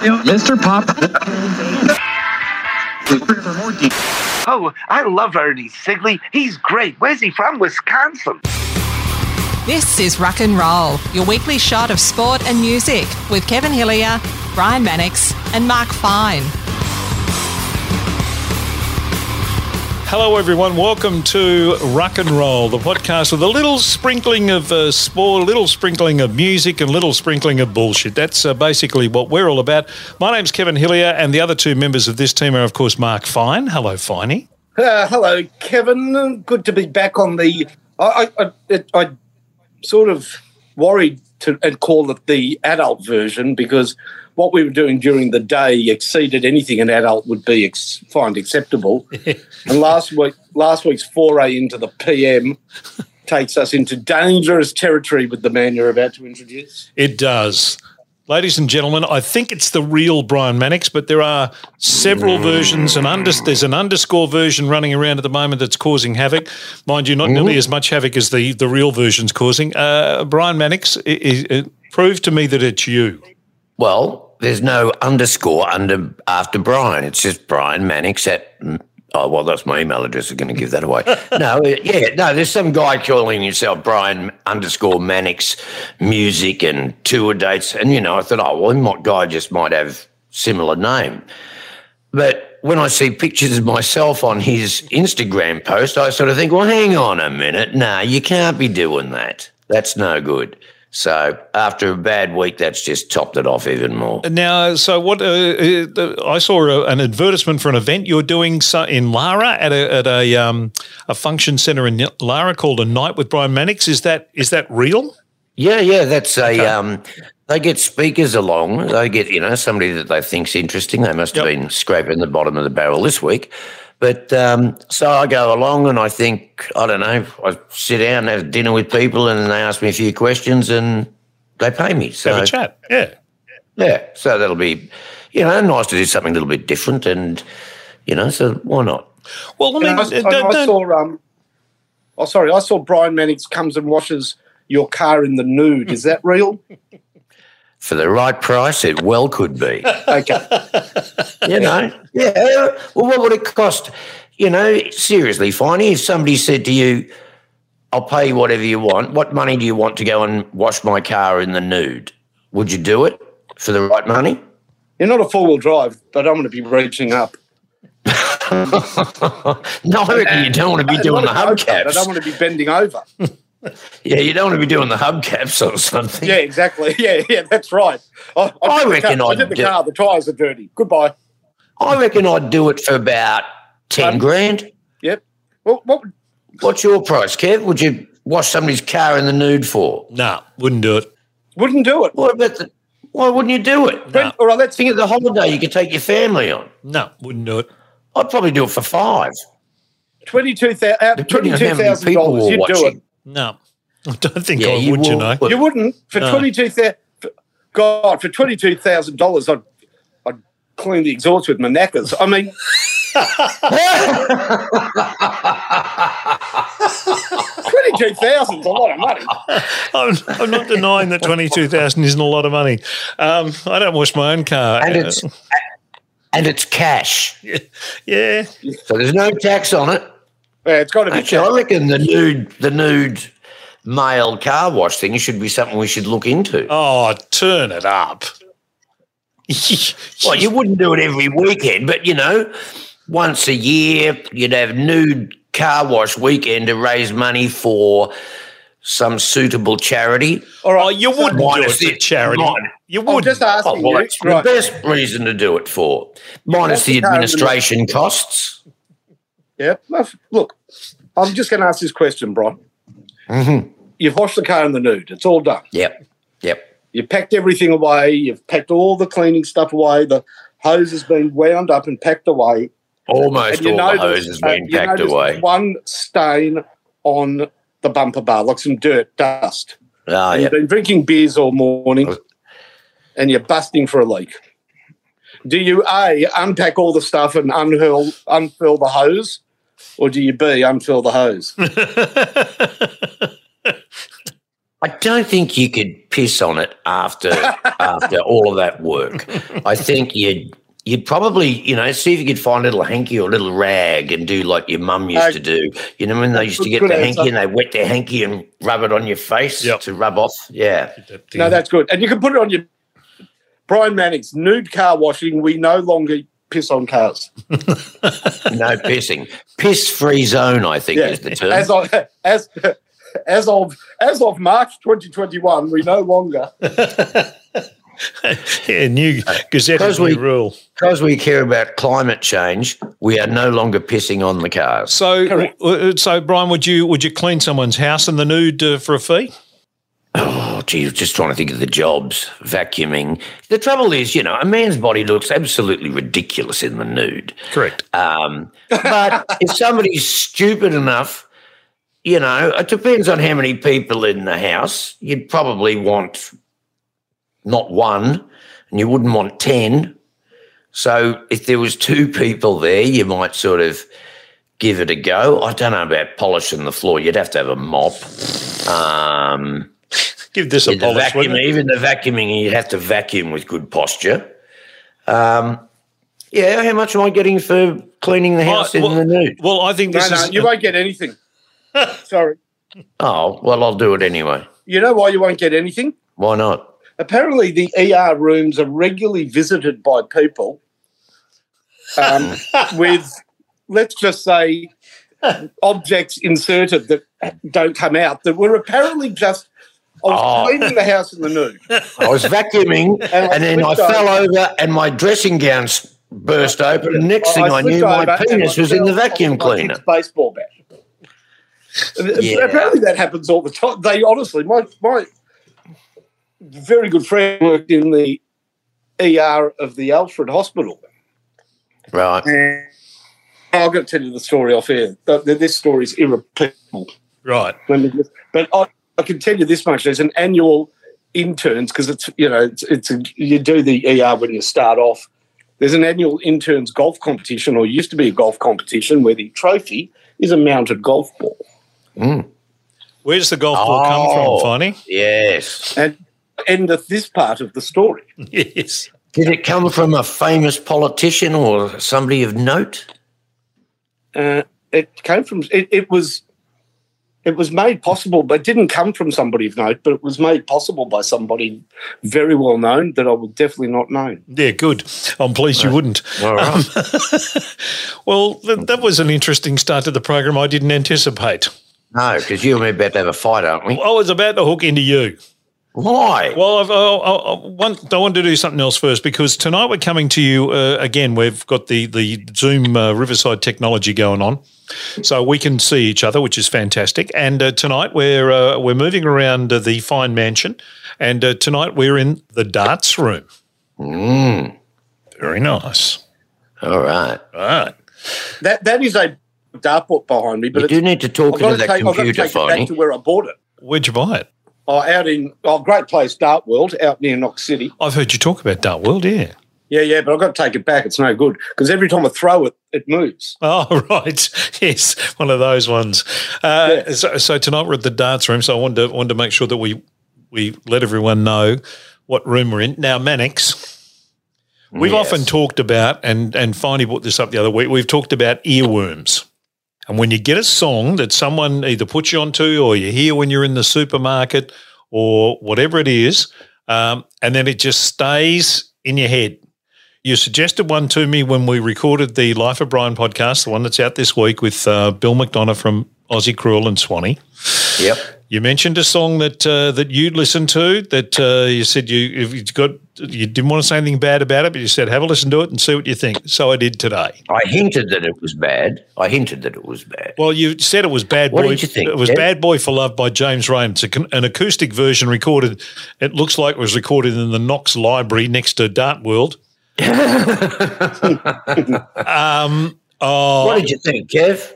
Mr. Pop. Oh, I love Ernie Sigley. He's great. Where's he from? Wisconsin. This is Rock and Roll, your weekly shot of sport and music with Kevin Hillier, Brian Mannix, and Mark Fine. Hello, everyone. Welcome to Rock and Roll, the podcast with a little sprinkling of uh, sport, a little sprinkling of music, and a little sprinkling of bullshit. That's uh, basically what we're all about. My name's Kevin Hillier, and the other two members of this team are, of course, Mark Fine. Hello, Finey. Uh, hello, Kevin. Good to be back on the. I, I, I, I sort of worried to and call it the adult version because what we were doing during the day exceeded anything an adult would be ex- find acceptable. and last week, last week's foray into the PM takes us into dangerous territory with the man you're about to introduce. It does. Ladies and gentlemen, I think it's the real Brian Mannix, but there are several versions. And under, there's an underscore version running around at the moment that's causing havoc. Mind you, not nearly as much havoc as the, the real version's causing. Uh, Brian Mannix, it, it, it, prove to me that it's you. Well, there's no underscore under after Brian. It's just Brian Mannix at. Mm, oh well, that's my email address. I'm going to give that away. no, uh, yeah, no. There's some guy calling himself Brian underscore Mannix music and tour dates, and you know, I thought, oh well, my guy just might have similar name. But when I see pictures of myself on his Instagram post, I sort of think, well, hang on a minute. No, you can't be doing that. That's no good. So after a bad week, that's just topped it off even more. Now, so what? Uh, uh, I saw a, an advertisement for an event you're doing in Lara at a at a um, a function centre in Lara called a Night with Brian Mannix. Is that is that real? Yeah, yeah, that's a. Okay. Um, they get speakers along. They get you know somebody that they think's interesting. They must have yep. been scraping the bottom of the barrel this week. But um, so I go along and I think, I don't know, I sit down and have dinner with people and they ask me a few questions and they pay me. So, have a chat. Yeah. Yeah. So that'll be, you know, nice to do something a little bit different and, you know, so why not? Well, I mean, I, I, I saw, um, oh, sorry, I saw Brian Mannix comes and washes your car in the nude. Is that real? For the right price, it well could be. okay. You know, yeah. Well, what would it cost? You know, seriously, Finey, if somebody said to you, I'll pay you whatever you want, what money do you want to go and wash my car in the nude? Would you do it for the right money? You're not a four wheel drive, but I'm going to be reaching up. no, you don't want to be doing the hubcaps. I don't want to be bending over. Yeah, you don't want to be doing the hubcaps or something. Yeah, exactly. Yeah, yeah, that's right. I, I, I reckon I'd. I did the do, car, the tyres are dirty. Goodbye. I reckon I'd do it for about 10 um, grand. Yep. Well, what, What's your price, Kev? Would you wash somebody's car in the nude for? No, nah, wouldn't do it. Wouldn't do it. What about the, why wouldn't you do it? No. All right, let's think of the holiday you could take your family on. No, wouldn't do it. I'd probably do it for five. $22,000 $22, you'd do it. No. I don't think yeah, I would, you, know. You wouldn't for no. twenty two thousand. God, for twenty two thousand dollars, I'd I'd clean the exhaust with my knackers. I mean. Twenty-two thousand is a lot of money. I'm, I'm not denying that twenty-two thousand isn't a lot of money. Um, I don't wash my own car, and it's and it's cash. Yeah, yeah. So there's no tax on it. Yeah, it's got to be. Actually, I reckon the nude, the nude male car wash thing should be something we should look into. Oh, turn it up. well, you wouldn't do it every weekend, but you know, once a year you'd have nude car wash weekend to raise money for some suitable charity. All right, oh, you wouldn't do it for charity. Mine, you would just asking oh, well, you. Right. the best reason to do it for, minus the administration costs. Yep. Look, I'm just going to ask this question, Brian. Mm-hmm. You've washed the car in the nude. It's all done. Yep. Yep. You've packed everything away. You've packed all the cleaning stuff away. The hose has been wound up and packed away. Almost all notice, the hose has been uh, packed away. One stain on the bumper bar, like some dirt, dust. Oh, You've been drinking beers all morning and you're busting for a leak. Do you A, unpack all the stuff and unfurl, unfurl the hose, or do you B, unfurl the hose? I don't think you could piss on it after after all of that work. I think you'd you'd probably you know see if you could find a little hanky or a little rag and do like your mum used Uh, to do. You know when they used to get the answer. hanky and they wet their hanky and rub it on your face Yep. to rub off. Yeah. No, that's good. And you can put it on your Brian Mannix nude car washing. We no longer piss on cars. No pissing. Piss free zone, I think is the term. As of as as of as of March 2021, we no longer. yeah, new Gazette Because new we- rule. Because we care about climate change, we are no longer pissing on the cars. So, Correct. uh, so Brian, would you would you clean someone's house in the nude uh, for a fee? Gee, I was just trying to think of the jobs, vacuuming. The trouble is, you know, a man's body looks absolutely ridiculous in the nude. Correct. Um, but if somebody's stupid enough, you know, it depends on how many people in the house. You'd probably want not one, and you wouldn't want 10. So if there was two people there, you might sort of give it a go. I don't know about polishing the floor. You'd have to have a mop. Um, Give this a the polish. vacuum, even the vacuuming, you have to vacuum with good posture. Um, yeah, how much am I getting for cleaning the house in well, the nude? well, I think No, this no, is you won't get anything. Sorry. Oh, well, I'll do it anyway. You know why you won't get anything? Why not? Apparently, the ER rooms are regularly visited by people um, with, let's just say, objects inserted that don't come out that were apparently just. I was Oh. cleaning the house in the nude. I was vacuuming And I and then I flipped fell over. over and my dressing gown burst open. And next thing I, flipped knew, my penis was in the vacuum cleaner. Baseball bat. Yeah. Apparently, that happens all the time. They honestly, my my very good friend worked in the ER of the Alfred Hospital. Right. And I'll to tell you the story off air. Th- th- This story is irreplaceable. right. Let me just- But I, I can tell you this much: there's an annual interns because it's you know it's, it's a, you do the ER when you start off. There's an annual interns golf competition, or used to be a golf competition, where the trophy is a mounted golf ball. Where's the golf ball come Oh. from, Finey? Yes. And end of this part of the story. Yes. Did it come from a famous politician or somebody of note? Uh, it came from it, it was it was made possible, but it didn't come from somebody of note, but it was made possible by somebody very well known that I would definitely not know. Yeah, good. I'm pleased you wouldn't. All right. Um, well, th- that was an interesting start to the program I didn't anticipate. no, because you and me are about to have a fight, aren't we? I was about to hook into you. Why? Well, I've, I, I, I, want, I want to do something else first because tonight we're coming to you uh, again. We've got the the Zoom uh, Riverside technology going on, so we can see each other, which is fantastic. And uh, tonight we're uh, we're moving around uh, the fine mansion, and uh, tonight we're in the darts room. Mm, Very nice. all right. All right. That that is a dartboard behind me, but You do need to talk I've into that take, I've got to computer, take it back to where I bought it. Where'd you buy it? Oh, out in oh, great place, Dart World, out near Knox City. I've heard you talk about Dart World. Yeah. Yeah, yeah, but I've got to take it back. It's no good because every time I throw it, it moves. Oh, right. Yes, one of those ones. Uh, Yeah. so, so tonight we're at the darts room. So I wanted to, wanted to make sure that we we let everyone know what room we're in. Now, Mannix, we've Yes. often talked about, and and Finey brought this up the other week. We've talked about earworms, and when you get a song that someone either puts you onto, or you hear when you're in the supermarket, or whatever it is, um, and then it just stays in your head. You suggested one to me when we recorded the Life of Brian podcast, the one that's out this week with uh, Bill McDonough from Aussie Crawl and Swanee. Yep. You mentioned a song that uh, that you'd listened to. That uh, you said you if you got you didn't want to say anything bad about it, but you said have a listen to it and see what you think. So I did today. I hinted that it was bad. I hinted that it was bad. Well, you said it was Bad What Boy. did you think, It was? Bad Boy for Love by James Reyne. It's a, an acoustic version recorded. It looks like it was recorded in the Knox Library next to Dart World. um, oh, What did you think, Kev?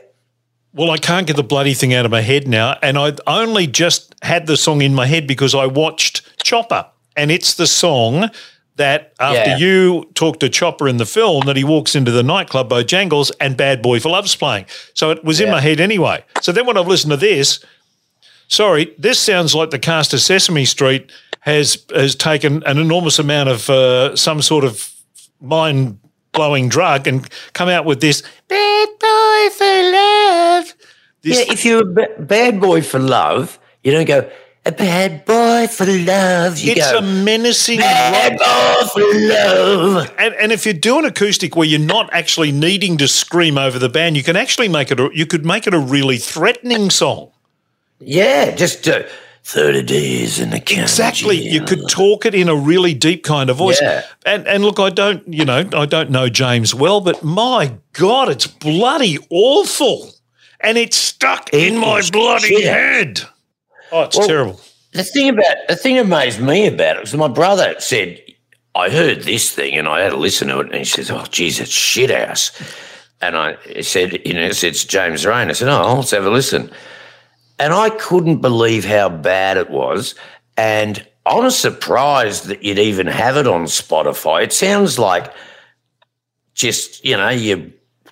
Well, I can't get the bloody thing out of my head now. And I only just had the song in my head because I watched Chopper. And it's the song that after Yeah. you talk to Chopper in the film, that he walks into the nightclub Bojangles and Bad Boy for Love's playing. So it was in Yeah. my head anyway. So then when I've listened to this, sorry, this sounds like the cast of Sesame Street has has taken an enormous amount of uh, some sort of mind blowing drug and come out with this bad boy for love. This, Yeah, if you're a bad boy for love, you don't go, a bad boy for love. You it's go, a menacing bad rock. boy for love. And, and if you're doing acoustic where you're not actually needing to scream over the band, you can actually make it. A, you could make it a really threatening song. Yeah, just uh, 30 days in the country. Exactly. You could talk it in a really deep kind of voice. Yeah. And and look, I don't, you know, I don't know James well, but my God, it's bloody awful. And it's stuck It in my bloody shit. head. Oh, it's Well, terrible. The thing about the thing amazed me about it was my brother said, I heard this thing and I had to listen to it, and he says, "Oh, geez, it's shit house." And I said, "You know, it's, it's James Reyne." I said, "Oh, let's have a listen." And I couldn't believe how bad it was, and I was surprised that you'd even have it on Spotify. It sounds like just you know you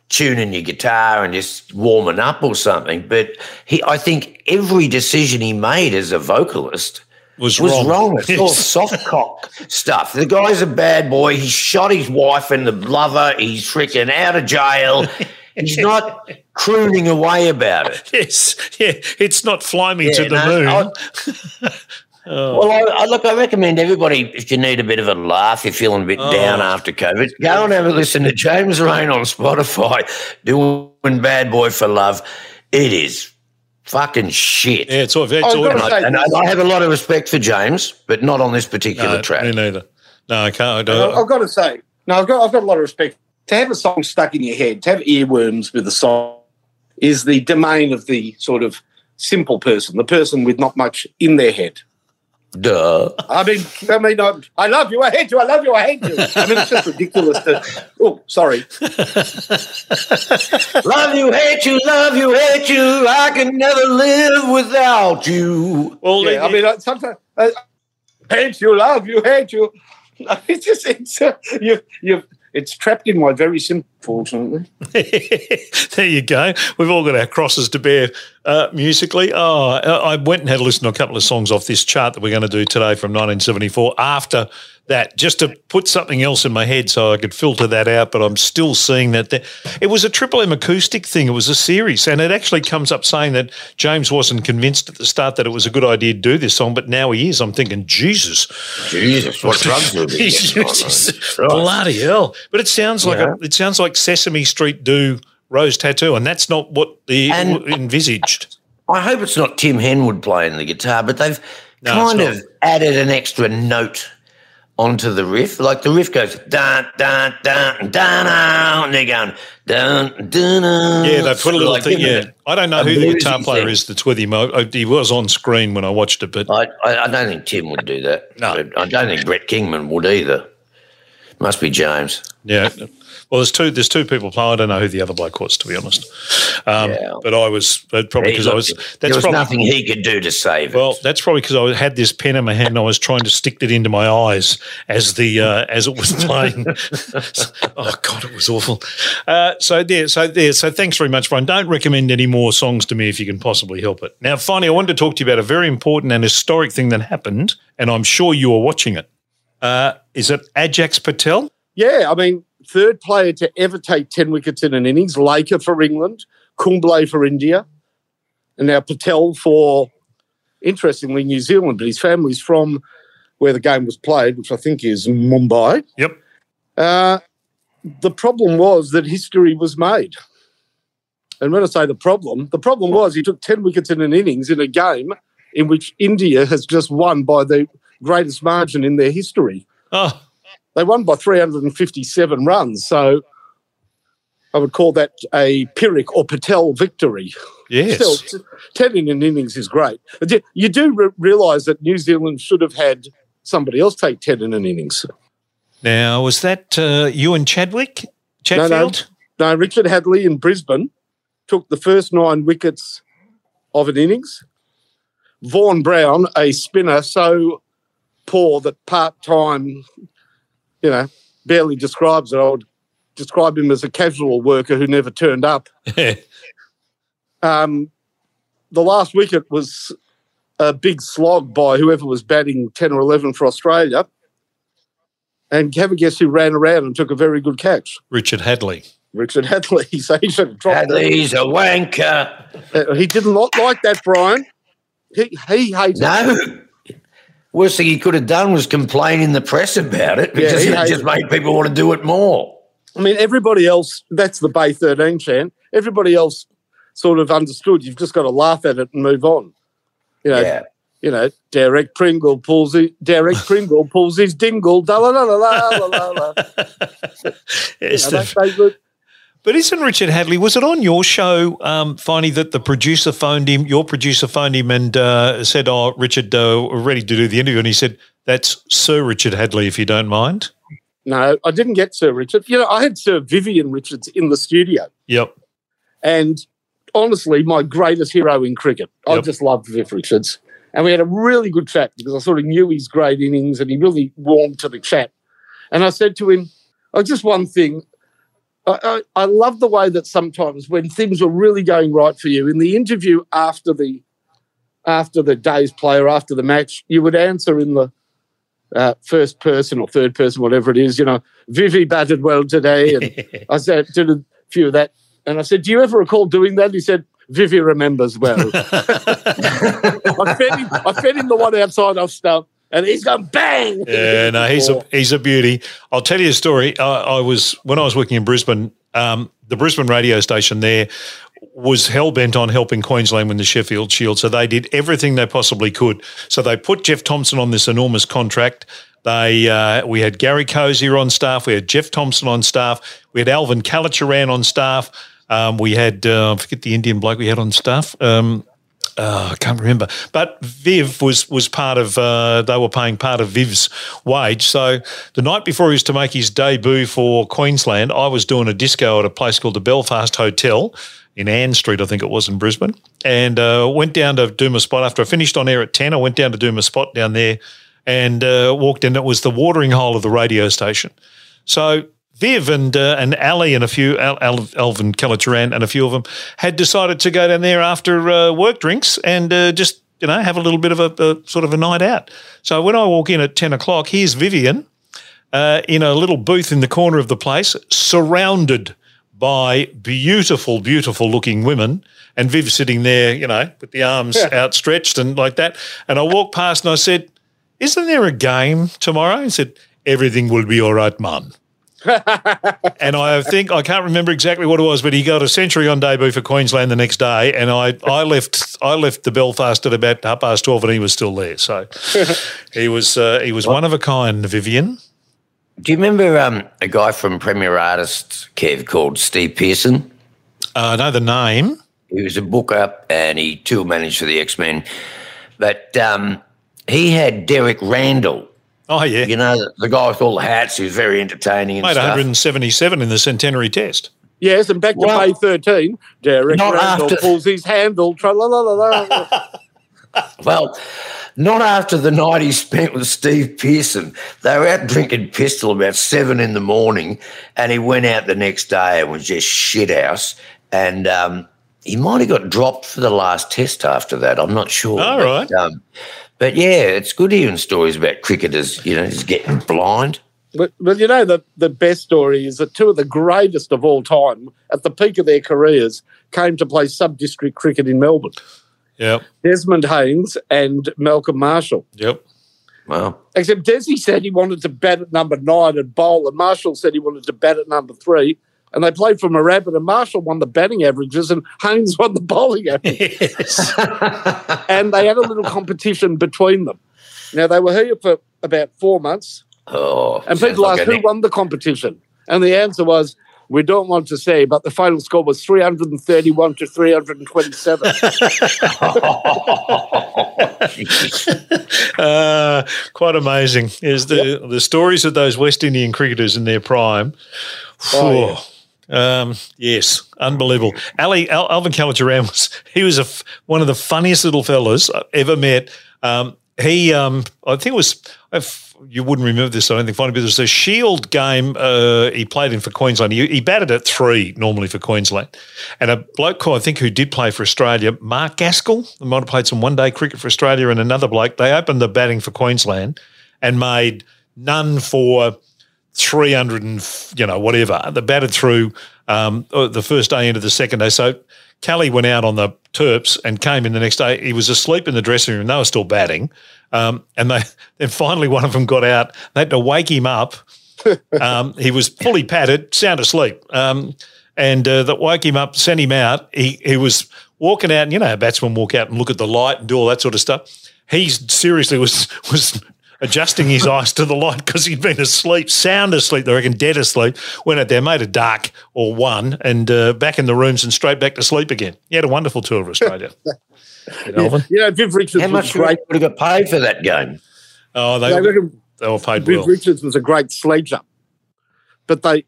tuning your guitar and just warming up or something. But he, I think every decision he made as a vocalist Was, was wrong. wrong. It's all soft cock stuff. The guy's a bad boy. He shot his wife and the lover. He's freaking out of jail. He's not crooning away about it. Yes, yeah, it's not fly me to the no, moon. I- oh. Well, I, I, look, I recommend everybody, if you need a bit of a laugh, you're feeling a bit oh. down Oh. after COVID, go and have a listen to James Reyne on Spotify doing Bad Boy for Love. It is fucking shit. yeah, it's all, it's I've all got to say- And I, I have a lot of respect for James, but not on this particular no, track. me neither. No, I can't. I I've don't. I've got to say, no, I've got, I've got a lot of respect. To have a song stuck in your head, to have earworms with a song, is the domain of the sort of simple person, the person with not much in their head. Duh. I mean, I mean, I, I love you, I hate you, I love you, I hate you. I mean, it's just ridiculous to. Oh, sorry. love you, hate you, love you, hate you. I can never live without you. well, Yeah, I mean, I, sometimes I hate you, love you, hate you. It's just it's uh, you you it's trapped in my very simple. Fortunately, there you go. We've all got our crosses to bear uh, musically. Oh, I I went and had a listen to a couple of songs off this chart that we're going to do today from 1974 after that, just to put something else in my head so I could filter that out. But I'm still seeing that there, it was a Triple M acoustic thing. It was a series. And it actually comes up saying that James wasn't convinced at the start that it was a good idea to do this song, but now he is. I'm thinking, Jesus. Jesus, what drugs will be He's- getting on, he's- man? bloody hell! But it sounds like Yeah. a, it sounds like Sesame Street do Rose Tattoo, and that's not what the And- envisaged. I hope it's not Tim Henwood playing the guitar, but they've No, kind of added an extra note onto the riff. Like the riff goes dun dun dun dun, dun and they're going dun dun. dun. Yeah, they put a little Like, thing. Yeah, I don't know who the bluesy guitar player thing. is that's with him. Oh, I, I, he was on screen when I watched it, but I, I, I don't think Tim would do that. No. I don't think Brett Kingman would either. Must be James. yeah. Well, there's two. There's two people. Playing. I don't know who the other bloke was, to be honest. Um, Yeah. But I was probably because I was. That's there was probably, nothing he could do to save it. Well, that's probably because I had this pen in my hand and I was trying to stick it into my eyes as the uh, as it was playing. oh God, it was awful. Uh, so there, so there, so thanks very much, Brian. Don't recommend any more songs to me if you can possibly help it. Now, finally, I wanted to talk to you about a very important and historic thing that happened, and I'm sure you are watching it. Uh, is it Ajaz Patel? yeah, I mean, third player to ever take ten wickets in an innings, Laker for England, Kumble for India, and now Patel for, interestingly, New Zealand. But his family's from where the game was played, which I think is Mumbai. Yep. Uh, the problem was that history was made. And when I say the problem, the problem was he took 10 wickets in an innings in a game in which India has just won by the greatest margin in their history. Oh, They won by 357 runs. So I would call that a Pyrrhic or Patel victory. yes. Still, t- 10 in an innings is great. You do re- realise that New Zealand should have had somebody else take 10 in an innings. Now, was that uh, you and Chadwick? No, no. No, Richard Hadlee in Brisbane took the first nine wickets of an innings. Vaughan Brown, a spinner so poor that part time, you know, barely describes it. I would describe him as a casual worker who never turned up. Um, the last wicket was a big slog by whoever was batting 10 or 11 for Australia. And have a guess who ran around and took a very good catch? Richard Hadlee. Richard Hadlee. So he should have dropped it. Hadlee's a wanker. Uh, he did not like that, Brian. He, he hated No. Worst thing he could have done was complain in the press about it because he it just made people want to do it more. I mean, everybody else, that's the Bay 13 chant. Everybody else sort of understood. You've just got to laugh at it and move on. You know, Yeah. you know, Derek Pringle pulls his, Derek Pringle pulls his dingle, da la la la la la la. You know, the- they- they would- But isn't Richard Hadlee? Was it on your show, um, Finey, that the producer phoned him? Your producer phoned him and uh, said, "Oh, Richard, uh, we're ready to do the interview." And he said, "That's Sir Richard Hadlee, if you don't mind." No, I didn't get Sir Richard. You know, I had Sir Vivian Richards in the studio. Yep. And honestly, my greatest hero in cricket. I Yep. just loved Viv Richards. And we had a really good chat because I sort of knew his great innings and he really warmed to the chat. And I said to him, oh, just one thing. I, I, love the way that sometimes when things were really going right for you, in the interview after the after the day's play or after the match, you would answer in the uh, first person or third person, whatever it is. You know, Vivi batted well today, and I said did a few of that, and I said, "Do you ever recall doing that?" He said, "Vivi remembers well." I fed him. I fed him the one outside off stump, and he's gone bang. Yeah, no, he's a he's a beauty. I'll tell you a story. I, I was when I was working in Brisbane. Um, the Brisbane radio station there was hell bent on helping Queensland win the Sheffield Shield, so they did everything they possibly could. So they put Jeff Thomson on this enormous contract. They uh, we had Gary Cosier on staff, we had Jeff Thomson on staff, we had Alvin Kallicharran on staff, um, we had uh, I forget the Indian bloke we had on staff. Um, uh, I can't remember, but Viv was was part of. Uh, they were paying part of Viv's wage. So the night before he was to make his debut for Queensland, I was doing a disco at a place called the Belfast Hotel in Ann Street, I think it was in Brisbane, and uh, went down to do my spot after I finished on air at ten. I went down to do my spot down there, and uh, walked in. It was the watering hole of the radio station. So Viv and uh, and Ali and a few Al, Al, Alvin Kallicharran and a few of them had decided to go down there after uh, work drinks and uh, just you know have a little bit of a, a sort of a night out. So when I walk in at ten o'clock, here's Vivian uh, in a little booth in the corner of the place, surrounded by beautiful, beautiful looking women. And Viv sitting there, you know, with the arms outstretched and like that. And I walked past and I said, Isn't there a game tomorrow? He said, Everything will be all right, Mum. And I think I can't remember exactly what it was, but he got a century on debut for Queensland the next day, and I, I left I left the Belfast at about half past twelve, and he was still there. So he was uh, he was one of a kind, Vivian. Do you remember um, a guy from Premier Artists, Kev, called Steve Pearson? Uh, know the name. He was a booker and he tour managed for the X Men. But um, he had Derek Randall, Oh yeah, you know, the, the guy with all the hats who's very entertaining and made stuff. 177 in the centenary test. Yes, and back to Well, Bay 13, Derek not Randall after- pulls his handle. Tra la la la la. Well, not after the night he spent with Steve Pearson. They were out drinking pistol about seven in the morning, and he went out the next day and was just shit house. And um, he might have got dropped for the last test after that. I'm not sure. All but, right. Um, but yeah, it's good hearing stories about cricketers, you know, just getting blind. But, but you know, the, the best story is that two of the greatest of all time, at the peak of their careers, came to play sub district cricket in Melbourne Yep, Desmond Haynes and Malcolm Marshall. yep. Well, Except Desi said he wanted to bat at number nine and bowl, and Marshall said he wanted to bat at number three. And they played from a rabbit, and Marshall won the batting averages, and Haynes won the bowling averages. Yes. and they had a little competition between them. Now, they were here for about four months, oh, and people like asked who won the competition. And the answer was, we don't want to say, but the final score was 331 to 327. uh, quite amazing. Is the the stories of those West Indian cricketers in their prime? Oh, Phew. Um, yes, unbelievable. Ali Al, Alvin Kallicharran was he was a f- one of the funniest little fellas I've ever met. Um, he, um, I think it was, I f- you wouldn't remember this. I don't think funny, but there's a Shield game uh, he played in for Queensland. He, he batted at three normally for Queensland, and a bloke called I think who did play for Australia, Mark Gaskell, who might have played some one day cricket for Australia, and another bloke. They opened the batting for Queensland and made none for 300 and you know whatever. They batted through um, uh, the first day into the second day. So Kelly went out on the Terps and came in the next day. He was asleep in the dressing room. They were still batting, um, and they then finally one of them got out. They had to wake him up. Um, he was fully padded, sound asleep, um, and uh, that woke him up, sent him out. He he was walking out, and you know how batsmen walk out and look at the light and do all that sort of stuff. He seriously was was adjusting his eyes to the light because he'd been asleep, sound asleep, they reckon dead asleep, went out there, made a dark or one, and uh, back in the rooms and straight back to sleep again. He had a wonderful tour of Australia. yeah, you know, Viv Richards How much was great. would have got paid for that game? Oh, they, They reckon they were paid Viv well. Richards was a great sledger, but they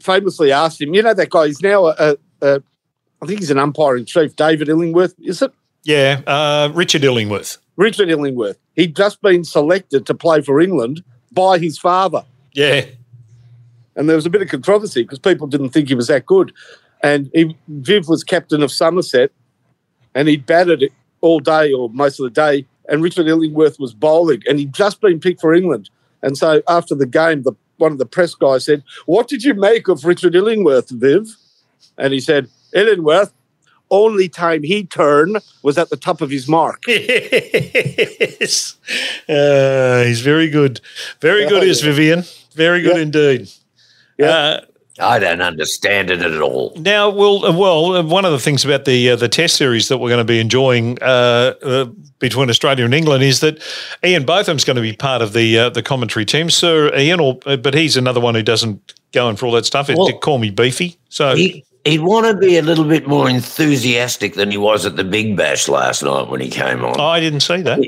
famously asked him. You know that guy? He's now a, a, a I think he's an umpire in chief. David Illingworth, is it? Yeah, uh, Richard Illingworth. Richard Illingworth. He'd just been selected to play for England by his father. Yeah, And there was a bit of controversy because people didn't think he was that good. And he, Viv was captain of Somerset and he'd batted it all day or most of the day. And Richard Illingworth was bowling and he'd just been picked for England. And so after the game, the, one of the press guys said, What did you make of Richard Illingworth, Viv? And he said, Illingworth, only time he turned was at the top of his mark. yes. Uh, he's very good. Very good, Oh, is yeah. Vivian. Very good Yeah. indeed. Yeah. Uh, I don't understand it at all. Now, well, uh, well, uh, one of the things about the uh, the Test series that we're going to be enjoying uh, uh, between Australia and England is that Ian Botham's going to be part of the uh, the commentary team, Sir Ian, or uh, but he's another one who doesn't go in for all that stuff. Well- did call me beefy, so He, he'd want to be a little bit more enthusiastic than he was at the Big Bash last night when he came on. I didn't see that.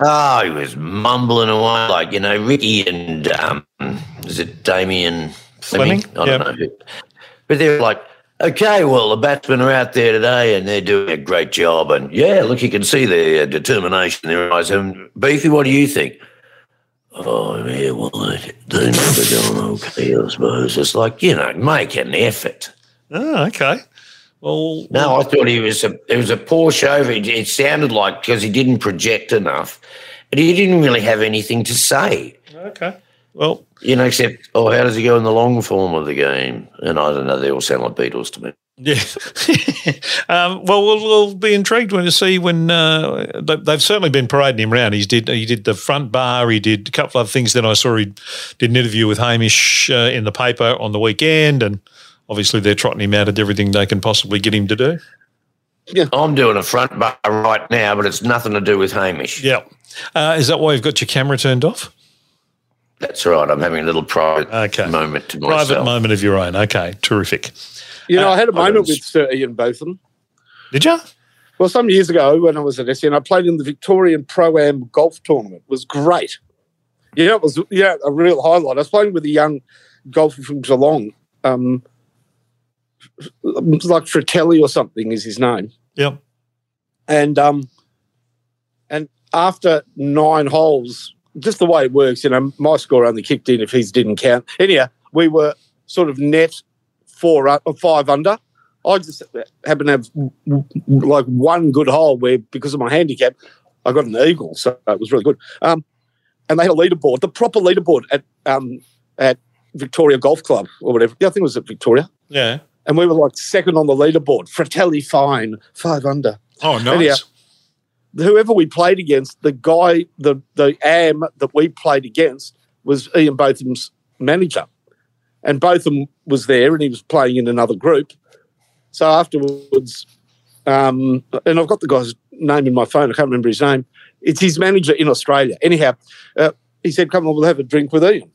Oh, he was mumbling away like, you know, Ricky and, um, is it Damien Fleming? Fleming? I don't Yeah. know. who. But they're like, okay, well, the batsmen are out there today and they're doing a great job. And yeah, look, you can see their determination in their eyes. And Beefy, what do you think? Oh, yeah, well, they- they're never going okay, I suppose. It's like, you know, make an effort. Oh, okay. Well, No, I thought he was a it was a poor show. It, it sounded like because he didn't project enough, and he didn't really have anything to say. okay. Well, You know, except oh, how does he go in the long form of the game? And I don't know. They all sound like Beatles to me. Yeah. um, well, we'll we'll be intrigued when to see when uh, they- they've certainly been parading him around. He's did he did the front bar. He did a couple of things. Then I saw he did an interview with Hamish uh, in the paper on the weekend, and obviously they're trotting him out at everything they can possibly get him to do. Yeah. I'm doing a front bar right now, but it's nothing to do with Hamish. Yeah. Uh, is that why you've got your camera turned off? That's right. I'm having a little private Okay. moment to myself. Private moment of your own. Okay, terrific. You know, I had a Uh, moment don't- with Sir Ian Botham. Did you? Well, some years ago when I was at SEN, I played in the Victorian Pro Am golf tournament. It was great. Yeah, it was yeah a real highlight. I was playing with a young golfer from Geelong, um, like Fratelli or something is his name. Yep. And um, and after nine holes, just the way it works, you know, my score only kicked in if his didn't count. Anyhow, we were sort of net four uh, five under. I just happened to have like one good hole where, because of my handicap, I got an eagle, so it was really good. Um, and they had a leaderboard, the proper leaderboard at um, at Victoria Golf Club or whatever. Yeah, I think it was at Victoria. Yeah. And we were like second on the leaderboard. Fratelli fine, five under. Oh, nice. Anyhow. Whoever we played against, the guy, the the AM that we played against was Ian Botham's manager. And Botham was there and he was playing in another group. So afterwards, um, and I've got the guy's name in my phone, I can't remember his name. It's his manager in Australia. Anyhow, uh, he said, Come on, we'll have a drink with Ian.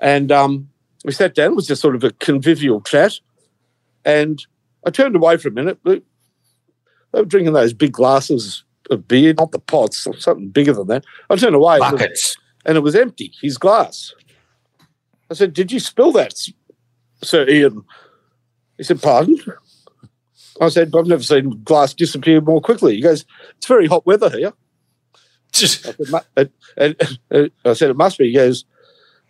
And um, we sat down, it was just sort of a convivial chat. And I turned away for a minute. They they were drinking those big glasses of beer, not the pots, something bigger than that. I turned away and it was- Buckets. and it was empty, his glass. I said, Did you spill that, Sir Ian? He said, Pardon? I said, I've never seen glass disappear more quickly. He goes, It's very hot weather here. Just- I said, and, and, and I said, it must be. He goes,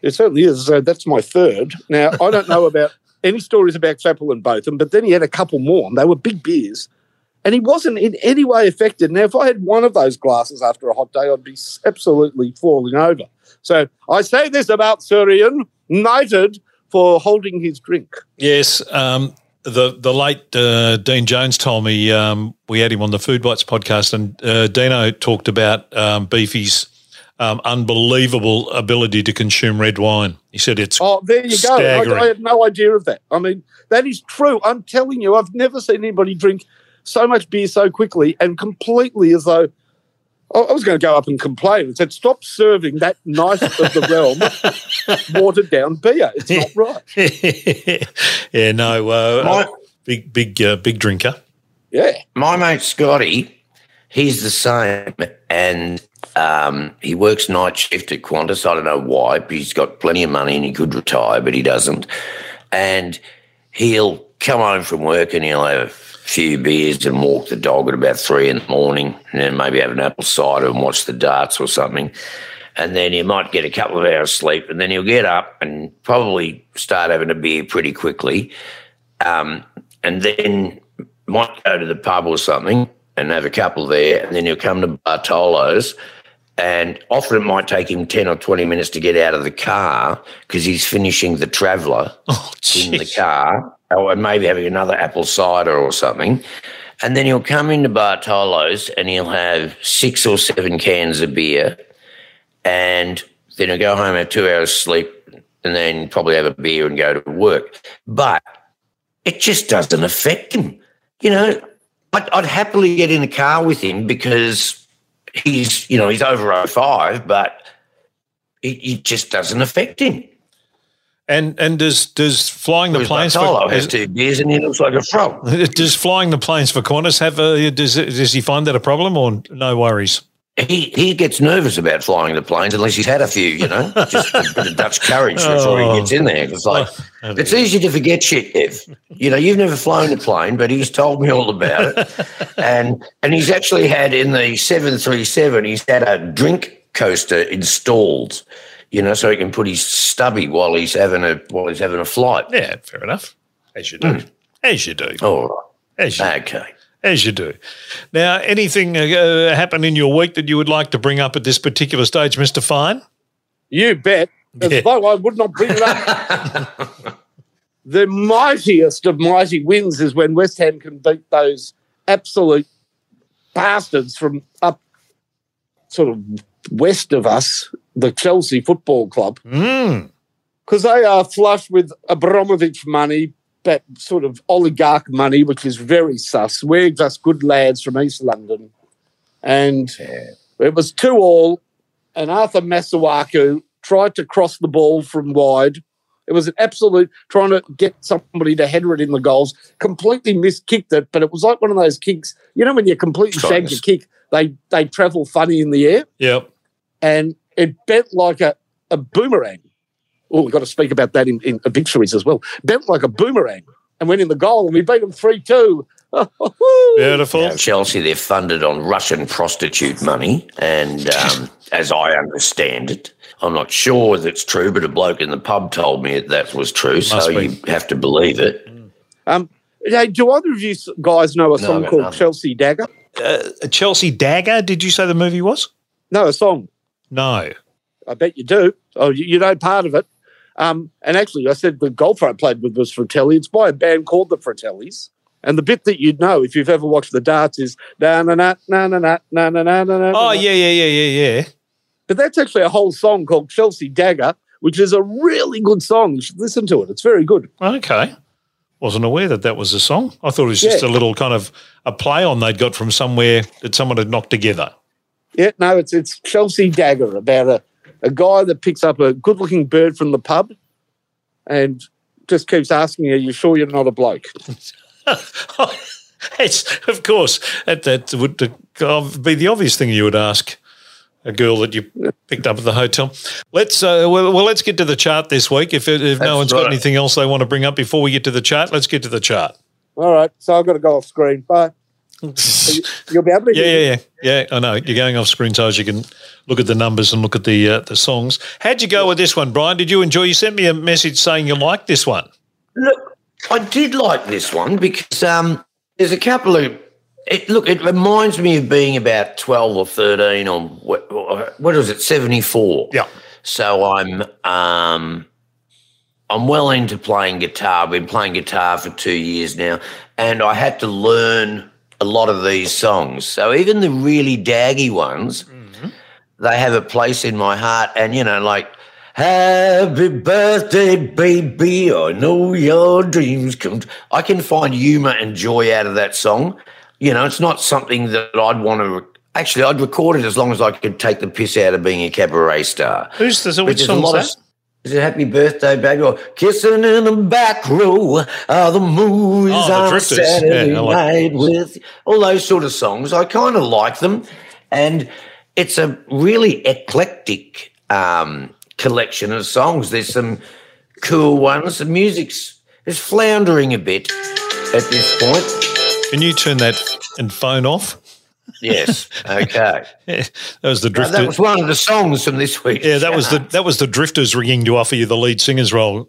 it certainly is. So that's my third. Now, I don't know about any stories about Chappell and Botham, but then he had a couple more, and they were big beers. And he wasn't in any way affected. Now, if I had one of those glasses after a hot day, I'd be absolutely falling over. So I say this about Sir Ian, knighted for holding his drink. Yes, um, the the late uh, Dean Jones told me um, we had him on the Food Bites podcast, and uh, Dino talked about um, Beefy's um, unbelievable ability to consume red wine. He said it's Oh, there you go. I, Staggering. I had no idea of that. I mean, that is true. I'm telling you, I've never seen anybody drink so much beer so quickly and completely as though. I I was going to go up and complain and said, "Stop serving that nice of the realm watered down beer. It's not right." yeah, no, uh, My- big big uh, big drinker. Yeah, My mate Scotty, he's the same, and um, he works night shift at Qantas. I don't know why, but he's got plenty of money and he could retire, but he doesn't. And he'll come home from work and he'll have a few beers and walk the dog at about three in the morning, and then maybe have an apple cider and watch the darts or something. And then he might get a couple of hours sleep, and then he'll get up and probably start having a beer pretty quickly. Um, and then might go to the pub or something and have a couple there, and then he'll come to Bartolo's. And often it might take him 10 or 20 minutes to get out of the car because he's finishing the traveller Oh, in the car, or maybe having another apple cider or something. And then he'll come into Bartolo's and he'll have six or seven cans of beer. And then he'll go home, have two hours sleep, and then probably have a beer and go to work. But it just doesn't affect him. You know, I'd, I'd happily get in the car with him because he's, you know, he's over 05, but it, it just doesn't affect him. And and does does flying the planes for has two beers and he looks like a frog. does flying the planes for Qantas have a does does he find that a problem or no worries? He he gets nervous about flying the planes unless he's had a few, you know, just a bit of Dutch courage before Oh. he gets in there. It's like Oh, it's easy to forget shit, Ev. You know, you've never flown a plane, but he's told me all about it. and and he's actually had in the seven three seven, he's had a drink coaster installed, you know, so he can put his stubby while he's having a while he's having a flight. Yeah, fair enough. As you do, hmm. as you do, All right. as you Okay. As you do. Now, anything uh, uh, happen in your week that you would like to bring up at this particular stage, Mr. Fine? you bet. As Yeah. though I would not bring it up. the mightiest of mighty wins is when West Ham can beat those absolute bastards from up sort of west of us, the Chelsea Football Club. Mm. because they are flush with Abramovich money, that sort of oligarch money, which is very sus. We're just good lads from East London. And it was two all, and Arthur Masuaku tried to cross the ball from wide. It was an absolute trying to get somebody to header it in the goals. Completely miskicked it, but it was like one of those kicks. You know when you completely shag your kick, they they travel funny in the air Yep. and it bent like a, a boomerang. Oh, we've got to speak about that in, in obituaries as well. Bent like a boomerang and went in the goal, and we beat them 3 2. Beautiful. Now, Chelsea, they're funded on Russian prostitute money. And um, as I understand it, I'm not sure that's true, but a bloke in the pub told me that, that was true. Must so be. you have to believe it. Um, hey, do either of you guys know a No, song called nothing. Chelsea Dagger? Uh, Chelsea Dagger, did you say the movie was? No, a song. No. I bet you do. Oh, you, you know part of it. Um, and actually, I said the golfer I played with was Fratelli. It's by a band called the Fratellis. And the bit that you'd know if you've ever watched the darts is na na na na na na na na na na. Oh, yeah, yeah, yeah, yeah, yeah. But that's actually a whole song called Chelsea Dagger, which is a really good song. You should listen to it. It's very good. Okay. Wasn't aware that that was a song. I thought it was just Yeah. a little kind of a play on they'd got from somewhere that someone had knocked together. Yeah, no, it's it's Chelsea Dagger about a, a guy that picks up a good looking bird from the pub and just keeps asking Are you sure you're not a bloke? it's, of course, that, that would uh, be the obvious thing you would ask a girl that you picked up at the hotel. Let's uh, well, well, let's get to the chart this week. If if no one's got anything else they want to bring up before we get to the chart, let's get to the chart. All right, so I've got to go off screen. Bye. You'll be able to Yeah, hear yeah, yeah, yeah. I know you're going off screen so as you can look at the numbers and look at the uh, the songs. How'd you go with this one, Brian? Did you enjoy? You sent me a message saying you liked this one. Look, I did like this one because um, there's a couple of. It, look, it reminds me of being about 12 or 13 or what, what was it, 74. Yeah. So I'm um, I'm well into playing guitar. I've been playing guitar for two years now, and I had to learn a lot of these songs. So even the really daggy ones, mm-hmm. they have a place in my heart. And you know, like Happy birthday, baby. I know your dreams come. True. I can find humor and joy out of that song. You know, it's not something that I'd want to. Actually, I'd record it as long as I could take the piss out of being a cabaret star. Who's the But which song's that? of- Is it Happy Birthday, baby? Or Kissing in the back row of the movies Oh, the on Drifters. Saturday Yeah, like night with all those sort of songs. I kind of like them. And it's a really eclectic um, collection of songs. There's some cool ones. The music's is floundering a bit at this point. Can you turn that and phone off? Yes. Okay. Yeah, that was the Now, drifter. that was one of the songs from this week. yeah, that was the that was the drifters ringing to offer you the lead singer's role.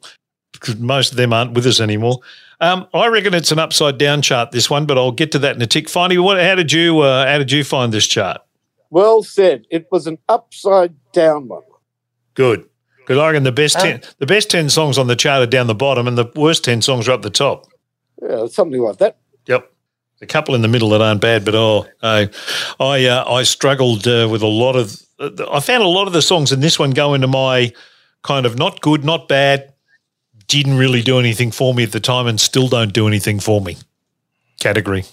'Cause Most of them aren't with us anymore. Um, I reckon it's an upside down chart. This one, but I'll get to that in a tick. Finally, what? How did you? Uh, how did you find this chart? Well said. It was an upside down one. Good. Because I reckon the best Uh, ten, the best ten songs on the chart are down the bottom, and the worst ten songs are up the top. Yeah, something like that. Yep. A couple in the middle that aren't bad, but oh, I, I, uh, I struggled uh, with a lot of. I found a lot of the songs in this one go into my kind of not good, not bad, didn't really do anything for me at the time, and still don't do anything for me category.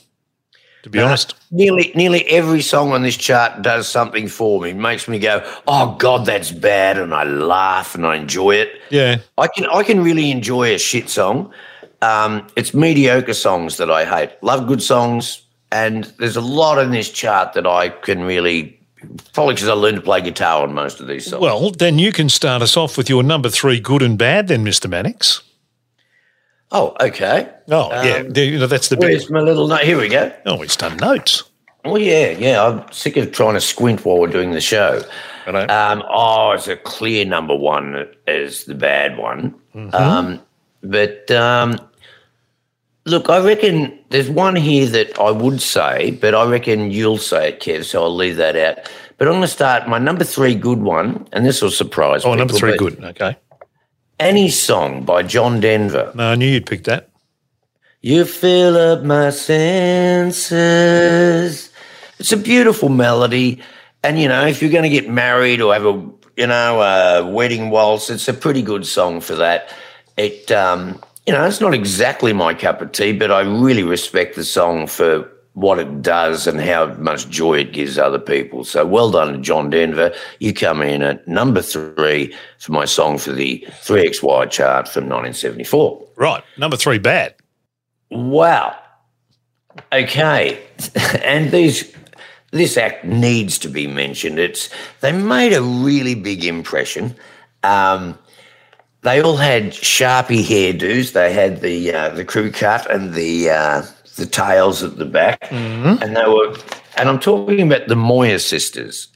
To be Uh, honest, Nearly, nearly every song on this chart does something for me. Makes me go, "Oh God, that's bad," and I laugh and I enjoy it. yeah, I can, I can really enjoy a shit song. Um, it's mediocre songs that I hate. Love good songs, and there's a lot in this chart that I can really. Probably because I learned to play guitar on most of these songs. well, then you can start us off with your number three, good and bad, then, Mister Mannix. oh, okay. Oh, yeah, Um, there- you know that's the big. Where's my little note? Here we go. Oh, he's done notes. Oh yeah, yeah. I'm sick of trying to squint while we're doing the show. Um, oh, it's a clear number one is the bad one. Um, but um, look, I reckon there's one here that I would say, but I reckon you'll say it, Kev. So I'll leave that out. But I'm going to start my number three good one, and this will surprise. Oh, number three, good. Okay. Annie's song by John Denver. No, I knew you'd pick that. You fill up my senses. It's a beautiful melody. And, you know, if you're going to get married or have a, you know, a wedding waltz, it's a pretty good song for that. It, um, you know, it's not exactly my cup of tea, but I really respect the song for what it does and how much joy it gives other people. So well done to John Denver. You come in at number three for my song for the 3XY chart from 1974. Right. Number three, bad. Wow. Okay. and these this act needs to be mentioned. It's they made a really big impression. Um, they all had sharpie hairdos. They had the uh, the crew cut and the uh, the tails at the back, and they were. And I'm talking about the Moir sisters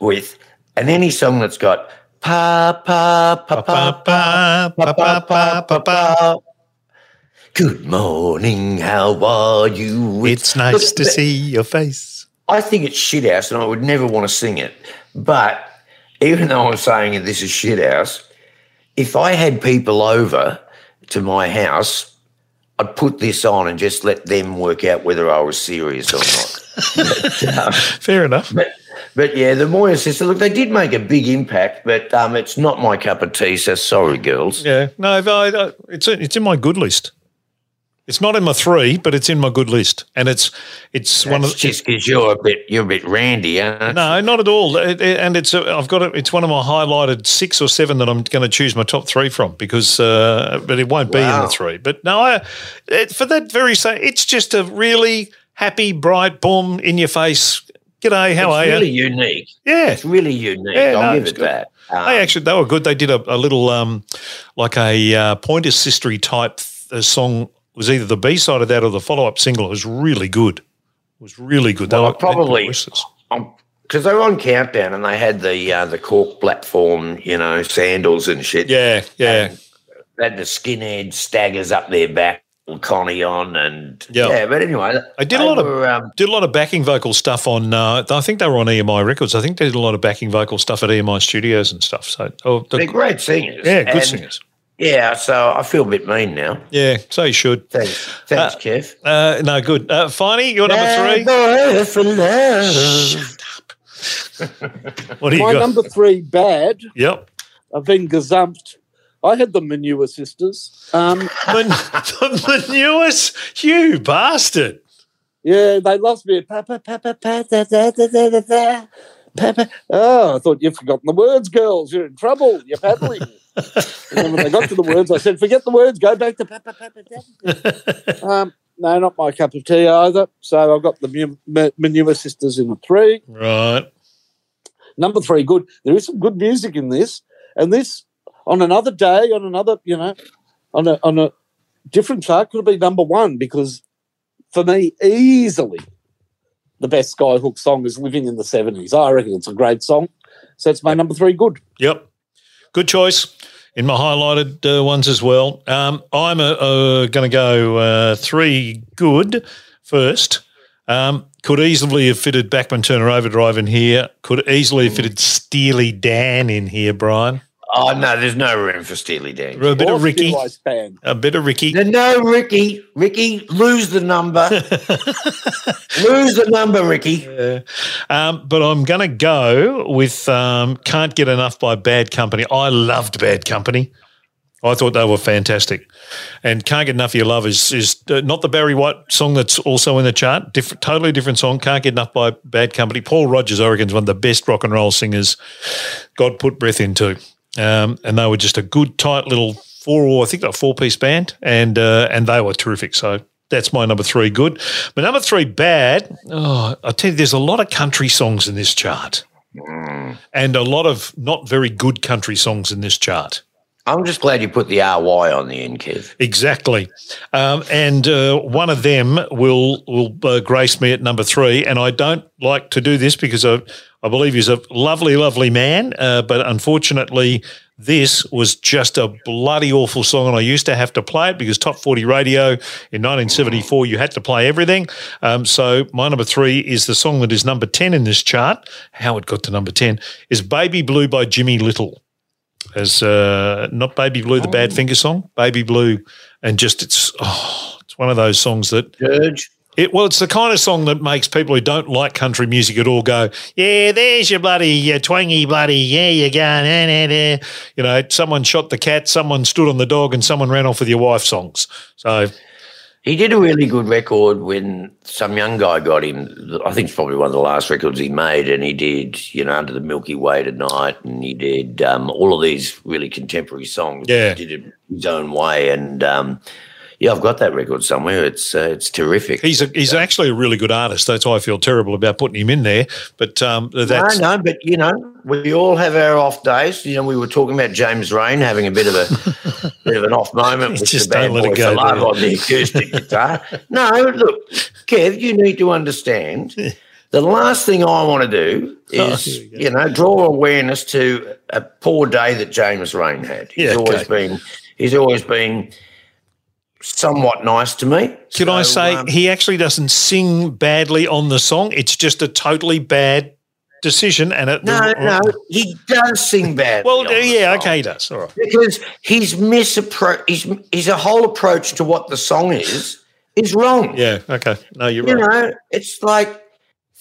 with and any song that's got pa pa pa pa pa ba, ba, ba, ba, ba. Good morning, how are you? It's nice Look, to see your face. I think it's shithouse, and I would never want to sing it. But even though I'm saying this is shithouse, if I had people over to my house, I'd put this on and just let them work out whether I was serious or not. but, um, Fair enough. but, but yeah, the Moir sister, look, they did make a big impact, but um, it's not my cup of tea, so sorry, girls. Yeah. No, I, I, it's it's in my good list. It's not in my three, but it's in my good list, and it's it's one of It's just because you're a bit, you're a bit randy, aren't you? no, not at all. It- it- and it's a, I've got it. It's one of my highlighted six or seven that I'm going to choose my top three from because, uh, but it won't be in the three. But no, I, it, for that very same, it's just a really happy, bright, boom, in your face. G'day, how are it's really you? unique. Yeah, It's really unique. Yeah, I'll no, give it good. that. Um, They actually they were good. They did a, a little um, like a uh, Pointer Sistery type uh, song. Was either the B side of that or the follow up single. It was really good, It was really good. Well, they were probably- because they were on countdown and they had the uh, the cork platform, you know, sandals and shit. Yeah, yeah. They had the skinhead staggers up their back, Connie on, and Yeah. yeah. But anyway, I did a lot of- um, Did a lot of backing vocal stuff on. Uh, I think they were on EMI Records. I think they did a lot of backing vocal stuff at EMI Studios and stuff. So, oh, the- they're great singers. yeah, good And, singers. Yeah, so I feel a bit mean now. Yeah, so you should. Thanks, thanks, Uh, Kev. Uh, no, good. Uh, Finey, you're number three. Bad boy for love. What do you My got? number three, bad. Yep. I've been gazumped. I had the Manure Sisters. Um, Man- the newest, you bastard. yeah, they lost me. Pa, pa, pa, pa, pa, da, da, da, da, da, da. Pa, pa. Oh, I thought you've forgotten the words, girls. You're in trouble. You're paddling. and then when they got to the words, I said, forget the words. Go back to pa, pa, pa, pa, da, da. Um, no, not my cup of tea either. So I've got the Ma- Manure Sisters in the three. Right. Number three, good. There is some good music in this, and this on another day, on another, you know, on a on a different chart could have been number one because for me, easily the best Skyhook song is "Living in the '70s." I reckon it's a great song, so it's my number three. Good. Yep. Good choice in my highlighted uh, ones as well. Um, I'm uh, uh, going to go uh, three good first. Um, could easily have fitted Bachman Turner Overdrive in here. Could easily have fitted Steely Dan in here, Brian. Oh no, there's no room for Steely Dan. A bit Or of Ricky. Steel Ice Band. A bit of Ricky. No, no, Ricky. Ricky, lose the number. lose the number, Ricky. Um, but I'm going to go with um, Can't Get Enough by Bad Company. I loved Bad Company. I thought they were fantastic. And Can't Get Enough of Your Love is, is uh, not the Barry White song that's also in the chart. Different, totally different song. Can't Get Enough by Bad Company. Paul Rodgers, I reckon, is one of the best rock and roll singers God put breath into. Um, and they were just a good, tight little four, I think they're a four piece band, and uh, and they were terrific. So that's my number three good. But number three bad, oh, I tell you, there's a lot of country songs in this chart. And a lot of not very good country songs in this chart. I'm just glad you put the RY on the end, Kev. Exactly, um, and uh, one of them will will uh, grace me at number three. And I don't like to do this because I, I believe he's a lovely, lovely man. Uh, but unfortunately, this was just a bloody awful song, and I used to have to play it because Top Forty Radio in 1974 you had to play everything. Um, so my number three is the song that is number ten in this chart. How it got to number ten is "Baby Blue" by Jimmy Little as uh, not Baby Blue, the Badfinger song, Baby Blue, and just it's oh, it's one of those songs that George. It well, it's the kind of song that makes people who don't like country music at all go, yeah, there's your bloody your twangy bloody, yeah, you go, nah, nah, nah. you know, someone shot the cat, someone stood on the dog, and someone ran off with your wife songs. So He did a really good record when some young guy got him. I think it's probably one of the last records he made, and he did, you know, Under the Milky Way tonight, and he did um, all of these really contemporary songs. Yeah. he did it his own way, and um, yeah, I've got that record somewhere. It's uh, it's terrific. he's a, he's actually a really good artist. That's why I feel terrible about putting him in there. But um, that's no, no, but you know, we all have our off days. You know, we were talking about James Reyne having a bit of a bit of an off moment with Just the bad don't let it boy go, love on the acoustic guitar. No, look, Kev, you need to understand. The last thing I want to do Oh, is, we you know, draw awareness to a poor day that James Reyne had. He's Yeah, always okay. been, he's always been somewhat nice to me. Can I say um, he actually doesn't sing badly on the song? It's just a totally bad decision. And it, no, no, he does sing bad. Well, yeah, okay, he does. All right. because his misappro his, his whole approach to what the song is is wrong. Yeah, okay. No, you're You right. You know, it's like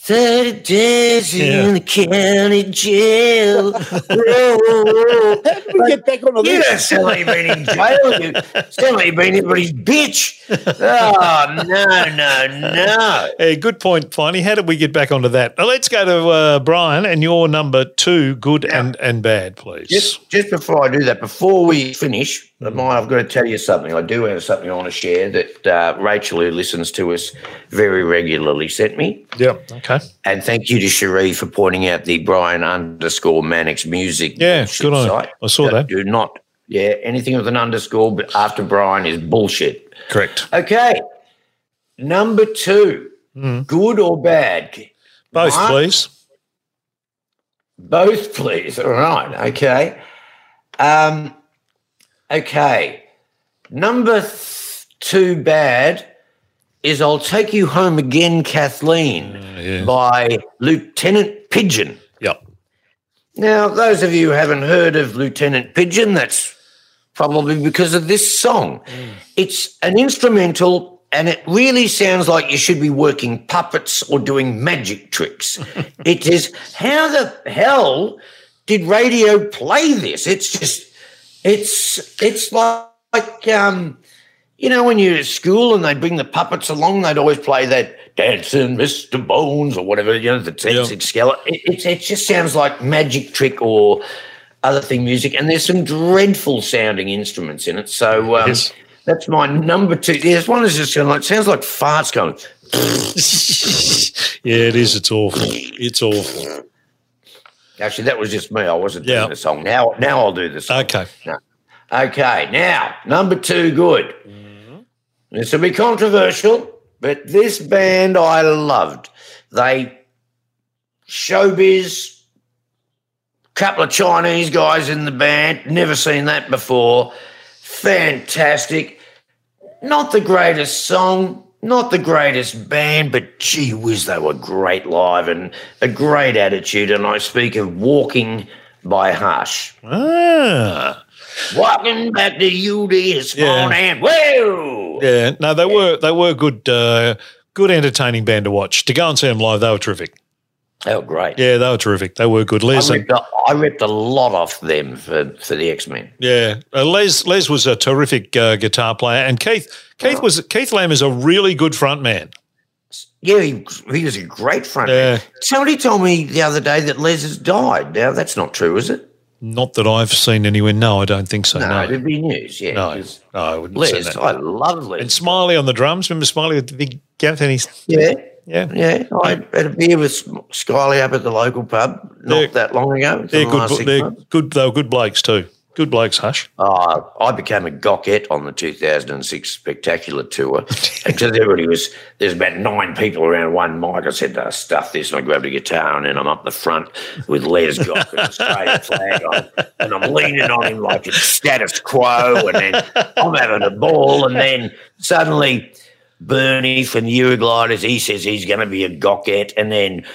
30 days Yeah. in the county jail. Whoa. How did we get back onto You this? don't sound you've been in jail. You like you've been everybody's bitch. Oh, no, no, no. Hey, good point, Finey. How did we get back onto that? Well, let's go to uh, Brian and your number two, good and, and bad, please. Just, just before I do that, before we finish, Maya, I've got to tell you something. I do have something I want to share that uh, Rachel, who listens to us very regularly, sent me. Yeah. Okay. And thank you to Cherie for pointing out the Brian underscore Mannix music. Yeah, good on site. I saw Do- that. Do not, yeah, anything with an underscore but after Brian is bullshit. Correct. Okay. Number two. Good or bad? Both, Mark? please. Both, please. All right. Okay. Um, okay. Number th- two bad is I'll Take You Home Again, Kathleen yeah. by Lieutenant Pigeon. Yep. Now, those of you who haven't heard of Lieutenant Pigeon, that's probably because of this song. Mm. It's an instrumental and it really sounds like you should be working puppets or doing magic tricks. it is how the hell did radio play this? It's just it's it's like, like um you know when you're at school and they bring the puppets along, they'd always play that dancing Mr. Bones or whatever, you know, the dancing skeleton. It, it, it just sounds like magic trick or other thing music, and there's some dreadful sounding instruments in it. So um, Yes. that's my number two. There's one is just going like sounds like farts going. yeah, it is. It's awful. It's awful. Actually, that was just me. I wasn't Yeah. doing the song. Now, now I'll do the song. Okay. Okay, now number two, good. Mm-hmm. This will be controversial, but this band I loved. They showbiz, couple of Chinese guys in the band. Never seen that before. Fantastic. Not the greatest song, not the greatest band, but gee whiz, they were great live and a great attitude. And I speak of Walking by Hush. Ah. Walking back to you this Yeah. morning. Whoa! Yeah. No, they were they were good uh, good entertaining band to watch. To go and see them live, they were terrific. They were great. Yeah, they were terrific. They were good. Les, I ripped a, I ripped a lot off them for, for the X Men. yeah, uh, Les Les was a terrific uh, guitar player, and Keith Keith was Keith Lamb is a really good front man. Yeah, he, he was a great front Yeah. man. Somebody told me the other day that Les has died. Now, that's not true, is it? Not that I've seen anywhere. No, I don't think so. No, No, it'd be news. Yeah. no, no, I wouldn't say Les, that. I love Les. And Smiley on the drums. Remember Smiley with the big gaff and he's yeah. Yeah. Yeah, I had a beer with Smiley up at the local pub not They're- that long ago. They're in the good. They're months. good. They were good blokes too. Good blokes. Hush. Uh, I became a gockette on the 2006 Spectacular tour because everybody was, there's about nine people around one mic. I said, uh, stuff this, and I grabbed a guitar, and then I'm up the front with Les Gock and Australian flag on, and I'm leaning on him like it's status quo, and then I'm having a ball, and then suddenly Bernie from the Eurogliders, he says he's going to be a gockette, and then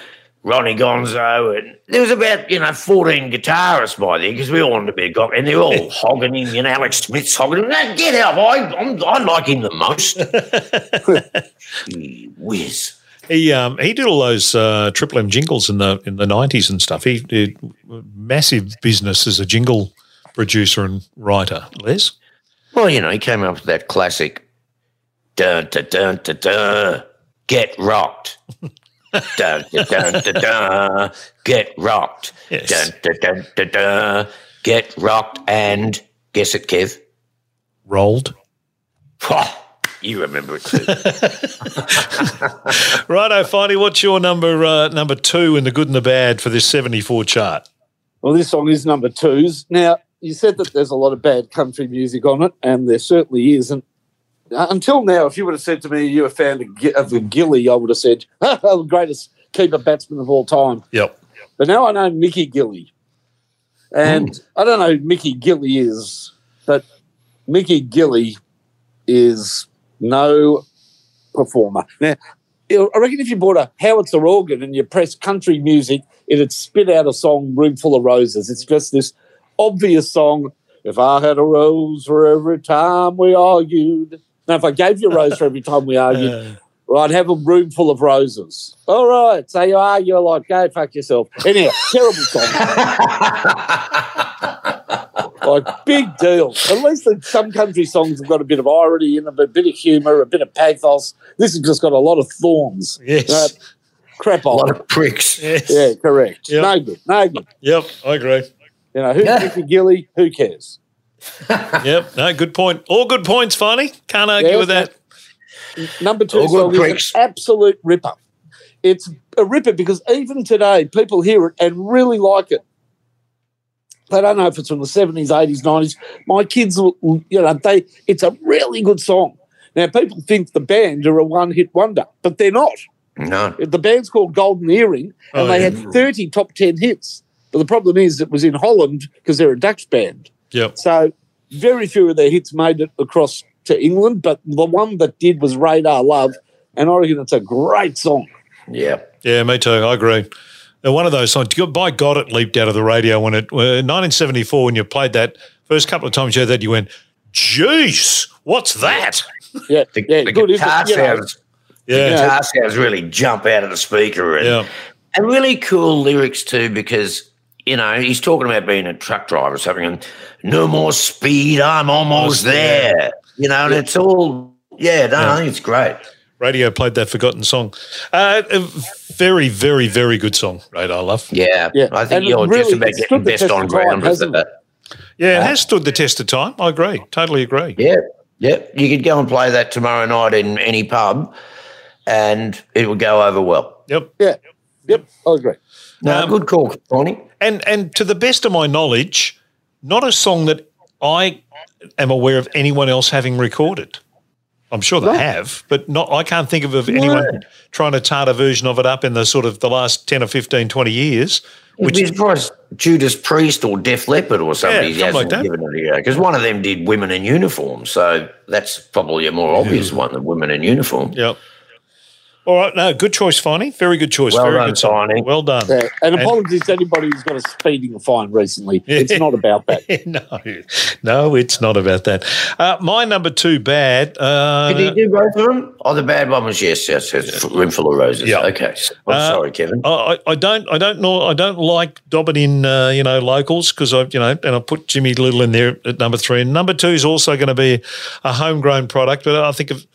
Ronnie Gonzo, and there was about you know fourteen guitarists by then because we all wanted to be a gock, and they're all hogging him. You know, Alex Smith's hogging him. No, get out! I I'm, I like him the most. Whiz! He um he did all those uh, Triple M jingles in the in the nineties and stuff. He did massive business as a jingle producer and writer. Les. Well, you know, he came up with that classic, dun dun dun dun dun, get rocked. dun, dun, dun, dun, dun, get rocked. Yes. Dun, dun, dun, dun, dun, get rocked and guess it, Kev. Rolled. you remember it too. Righto, Finey, what's your number uh, number two in the good and the bad for this seventy four chart? Well, this song is number twos. Now, you said that there's a lot of bad country music on it, and there certainly isn't. Uh, Uh, until now, if you would have said to me you're a fan of, the Gilly, I would have said, the greatest keeper batsman of all time. Yep. But now I know Mickey Gilley. And I don't know who Mickey Gilley is, but Mickey Gilley is no performer. Now, I reckon if you bought a Wurlitzer organ and you press country music, it'd spit out a song, Room Full of Roses. It's just this obvious song. If I had a rose for every time we argued. Now, if I gave you a rose for every time we argued, Uh, well, I'd have a room full of roses. All right. So you argue a lot. Go fuck yourself. Anyhow, terrible song. like, big deal. At least the, some country songs have got a bit of irony in them, a bit of humour, a bit of pathos. This has just got a lot of thorns. yes. Uh, crap a lot of pricks. yes. Yeah, correct. Yep. No good. No good. Yep. I agree. You know, who's Yeah. Mickey Gilley? Who cares? Yep. No, good point. All good points, Finey. Can't argue Yeah, with that. Number two song is an absolute ripper. It's a ripper because even today people hear it and really like it. They don't know if it's from the seventies, eighties, nineties. My kids, will, you know, they it's a really good song. Now people think the band are a one-hit wonder, but they're not. No. The band's called Golden Earring, and Oh, they yeah. had 30 top 10 hits. But the problem is, it was in Holland because they're a Dutch band. Yep. So very few of their hits made it across to England, but the one that did was Radar Love, and I reckon it's a great song. Yeah. Yeah, me too. I agree. And one of those songs, by God, it leaped out of the radio when it, uh, 1974, when you played that first couple of times you heard that, you went, jeez, what's that? Yeah, The, yeah, the good. guitar it? You know, sounds, Yeah. guitar sounds really jump out of the speaker and, Yeah. and really cool lyrics too because you know he's talking about being a truck driver or something and no more speed i'm almost Almost there. there you know and it's all yeah no i think it's great Radio played that forgotten song. Uh, a very, very, very good song, Radar Love. yeah, Yeah, i think and you're really, just about getting best on of time, ground with hasn't that Yeah, it has stood the test of time. I agree. Totally agree. yeah yeah you could go and play that tomorrow night in any pub and it would go over well Yep. yeah, yep, I agree. No Um, good call Tony. And and to the best of my knowledge, not a song that I am aware of anyone else having recorded. I'm sure they No. have, but not. I can't think of, of anyone trying to tart a version of it up in the sort of the last 10 or 15, 20 years. Which is probably Judas Priest or Def Leppard or somebody something like given it a because one of them did women in uniform, so that's probably a more obvious one than women in uniform. Yep. All right. No, good choice, Finey. Very good choice. Well Very done, good song. Finey. Well done. Yeah. And apologies to anybody who's got a speeding fine recently. It's not about that. no, no, it's not about that. Uh, my number two bad. Uh, Did he do both of them? Oh, the bad one was yes, yes, yes. Room full of roses. Yeah. Okay. I'm Uh, sorry, Kevin. I, I don't, I don't know, I don't like dobbing in, uh, you know, locals because I, you know, and I put Jimmy Little in there at number three. And number two is also going to be a homegrown product, but I think of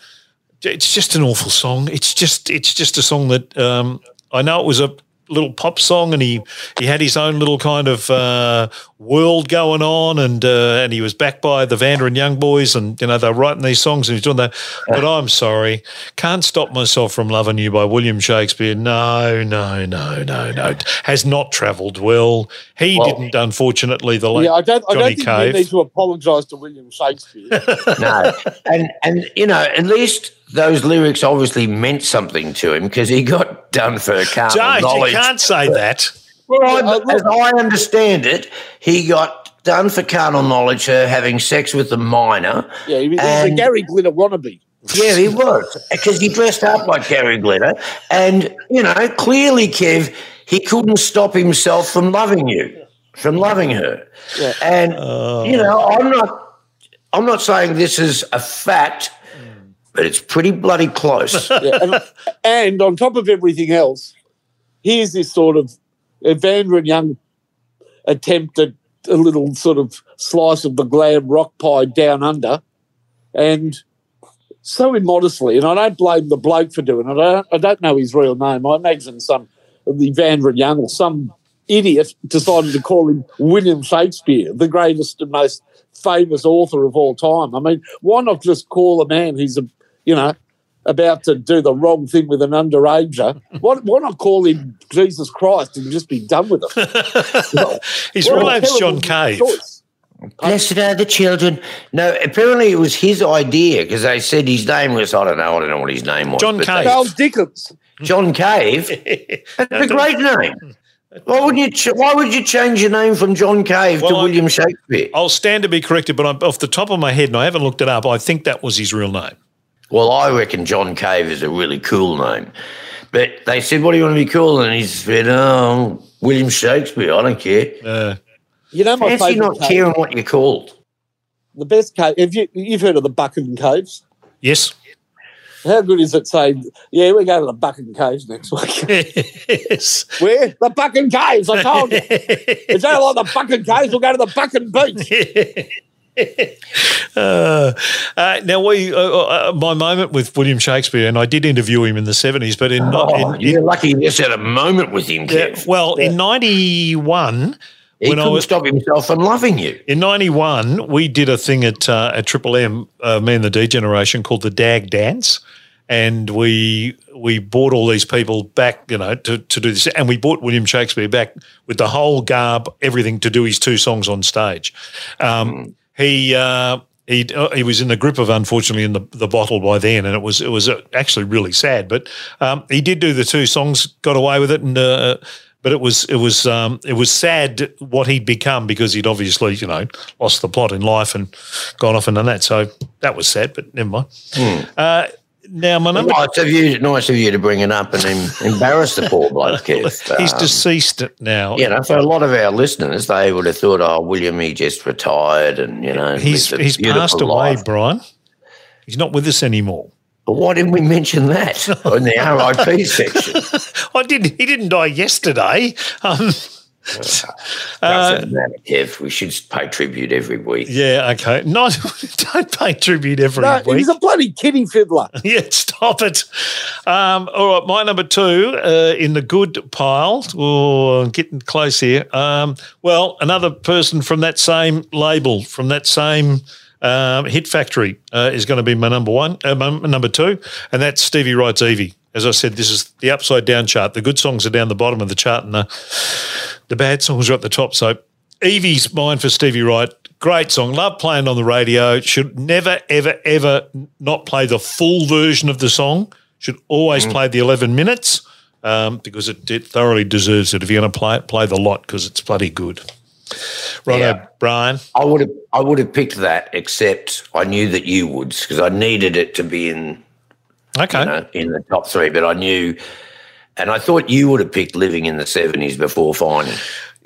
it's just an awful song. It's just, it's just a song that um, I know it was a little pop song, and he he had his own little kind of uh, world going on, and uh, and he was backed by the Vanda and Young Boys, and you know they're writing these songs, and he's doing that. But I'm sorry, can't stop myself from loving you by William Shakespeare. No, no, no, no, no, has not travelled well. He Well- didn't, unfortunately. The late Yeah, I don't, I Johnny don't think Cave. you need to apologise to William Shakespeare. no, and and you know, at least those lyrics obviously meant something to him because he got done for carnal Don't, you can't say that. Well, Uh, I, as I understand it, he got done for carnal knowledge, her having sex with a minor. Yeah, he was, he's a Gary Glitter wannabe. Yeah, he was because he dressed up like Gary Glitter, and you know, clearly, Kev, he couldn't stop himself from loving you, from loving her. Yeah. And you know, I'm not, I'm not saying this is a fact, but it's pretty bloody close. Yeah, and, and on top of everything else, here's this sort of Evander and Young attempt at a little sort of slice of the glam rock pie down under, and so immodestly. And I don't blame the bloke for doing it. I don't, I don't know his real name. I imagine some Evander and Young or some idiot decided to call him William Shakespeare, the greatest and most famous author of all time. I mean, why not just call a man who's a you know about to do the wrong thing with an underager? Why, why not call him Jesus Christ and just be done with it? His real name's John Cave. choice. Blessed are the children. No, apparently it was his idea because they said his name was I don't know, I don't know what his name was. John Cave. Charles Dickens. John Cave. That's a great name. Why wouldn't you? Ch- why would you change your name from John Cave Well, to I- William Shakespeare? I'll stand to be corrected, but I'm off the top of my head, and I haven't looked it up. I think that was his real name. Well, I reckon John Cave is a really cool name. But they said, "What do you want to be called?" And he said, "Oh, William Shakespeare. I don't care. Uh, You know my Fancy favourite not cave? caring what you're called." The best cave. Have you you've heard of the Buchan Caves? yes. How good is it saying, "Yeah, we're going to the Buchan Caves next week"? yes. Where the Buchan Caves? I told you. It's not like the Buchan Caves. We'll go to the Buchan Beach. Uh, uh, now, we uh, uh, my moment with William Shakespeare, and I did interview him in the seventies, but in, Oh, in, you're lucky you just had a moment with him, yeah, well, in ninety one, he when I couldn't was stop himself from loving you. in ninety one, we did a thing at uh, at Triple M, uh, me and the D Generation, called the Dag Dance, and we we brought all these people back, you know, to, to do this, and we brought William Shakespeare back with the whole garb, everything to do his two songs on stage. Um, He uh, he uh, he was in the grip of unfortunately in the, the bottle by then, and it was it was uh, actually really sad. But um, he did do the two songs, got away with it, and uh, but it was it was um, it was sad what he'd become because he'd obviously you know lost the plot in life and gone off and done that. So that was sad, but never mind. Uh, now my number. Nice of you, nice of you to bring it up and em- embarrass the poor bloke. He's Um, deceased now. you know, for a lot of our listeners, they would have thought, "Oh, William, he just retired," and you know, he's he's passed away, life. Brian. He's not with us anymore. But why didn't we mention that in the RIP section? I did. He didn't die yesterday. Um, Doesn't matter, Kev. We should pay tribute every week. yeah. Okay. No, don't pay tribute every No, week. he's a bloody kiddie fiddler. yeah, stop it. Um, all right, my number two uh, in the good pile. Oh, I'm getting close here. Um, well, another person from that same label, from that same um, hit factory, uh, is going to be my number one, uh, my number two, and that's Stevie Wright's Evie. As I said, this is the upside down chart. The good songs are down the bottom of the chart, and the the bad songs are at the top. So Evie's mine for Stevie Wright. Great song. Love playing on the radio. Should never, ever, ever not play the full version of the song. Should always play the 11 minutes um, because it, it thoroughly deserves it. If you're going to play it, play the lot because it's bloody good. Righto, Yeah. Brian. I would have, I would have picked that, except I knew that you would because I needed it to be in, Okay. you know, in the top three. But I knew, and I thought you would have picked "Living in the '70s" before finding.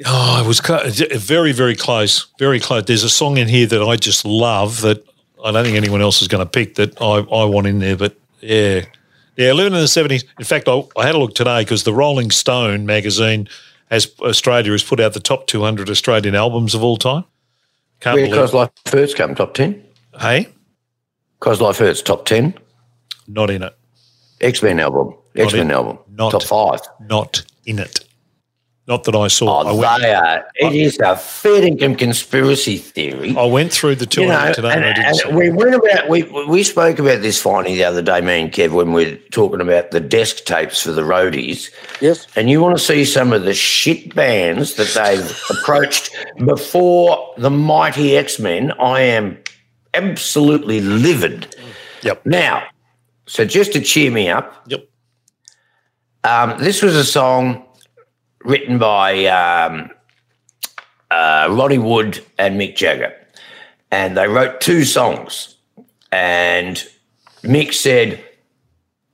Oh, it was clo- very, very close. Very close. There's a song in here that I just love that I don't think anyone else is going to pick that I, I want in there. But yeah, yeah, living in the seventies. In fact, I, I had a look today because the Rolling Stone magazine has Australia has put out the top 200 Australian albums of all time. Can't Where. Cos Life Hurts come top ten. Hey, Cos Life Hurts top ten. not in it. X Men album. X Men in- album. not- top five. Not in it. Not that I saw. Oh, I Oh, went. they are. It is a fair income conspiracy theory. I went through the 200 you know, today. and, and I didn't and see. we went about we we spoke about this finally the other day, me and Kev, when we are talking about the desk tapes for the roadies. Yes. And you want to see some of the shit bands that they've approached before the mighty X Men? I am absolutely livid. Yep. Now, so just to cheer me up, Yep. Um, this was a song written by um, uh, Ronnie Wood and Mick Jagger, and they wrote two songs. And Mick said,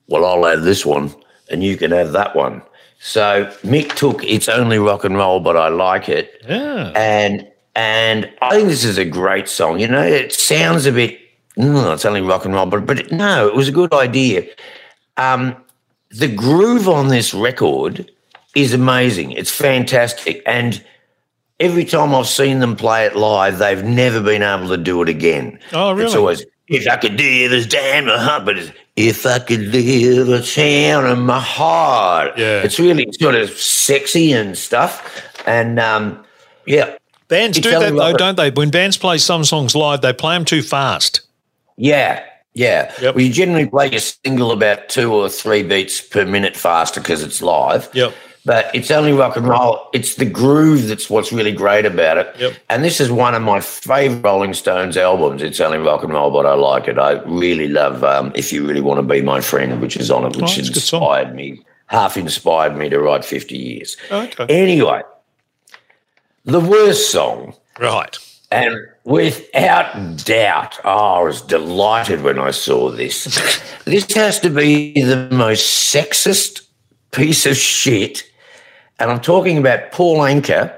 "Well, I'll have this one, and you can have that one." So Mick took "It's Only Rock and Roll, but I Like It," Yeah. and and I think this is a great song. You know, it sounds a bit, "Mm, it's only rock and roll, but but no, it was a good idea. Um, the groove on this record is amazing. It's fantastic, and every time I've seen them play it live, they've never been able to do it again. Oh, really? It's always if I could live as damn my heart, but it's, if I could live a town in my heart. Yeah. it's really sort of sexy and stuff, and um, yeah. Bands do that though, don't they? When bands play some songs live, they play them too fast. Yeah, yeah. Yep. Well, you generally play a single about two or three beats per minute faster because it's live. Yep. But it's only rock and roll. It's the groove that's what's really great about it. Yep. And this is one of my favorite Rolling Stones albums. It's only rock and roll, but I like it. I really love um, "If You Really Want to Be My Friend," which is on it, Oh, which that's a good song. inspired me, half inspired me to write fifty years. Okay. Anyway, the worst song Right. And without doubt, oh, I was delighted when I saw this. this has to be the most sexist piece of shit. And I'm talking about Paul Anka.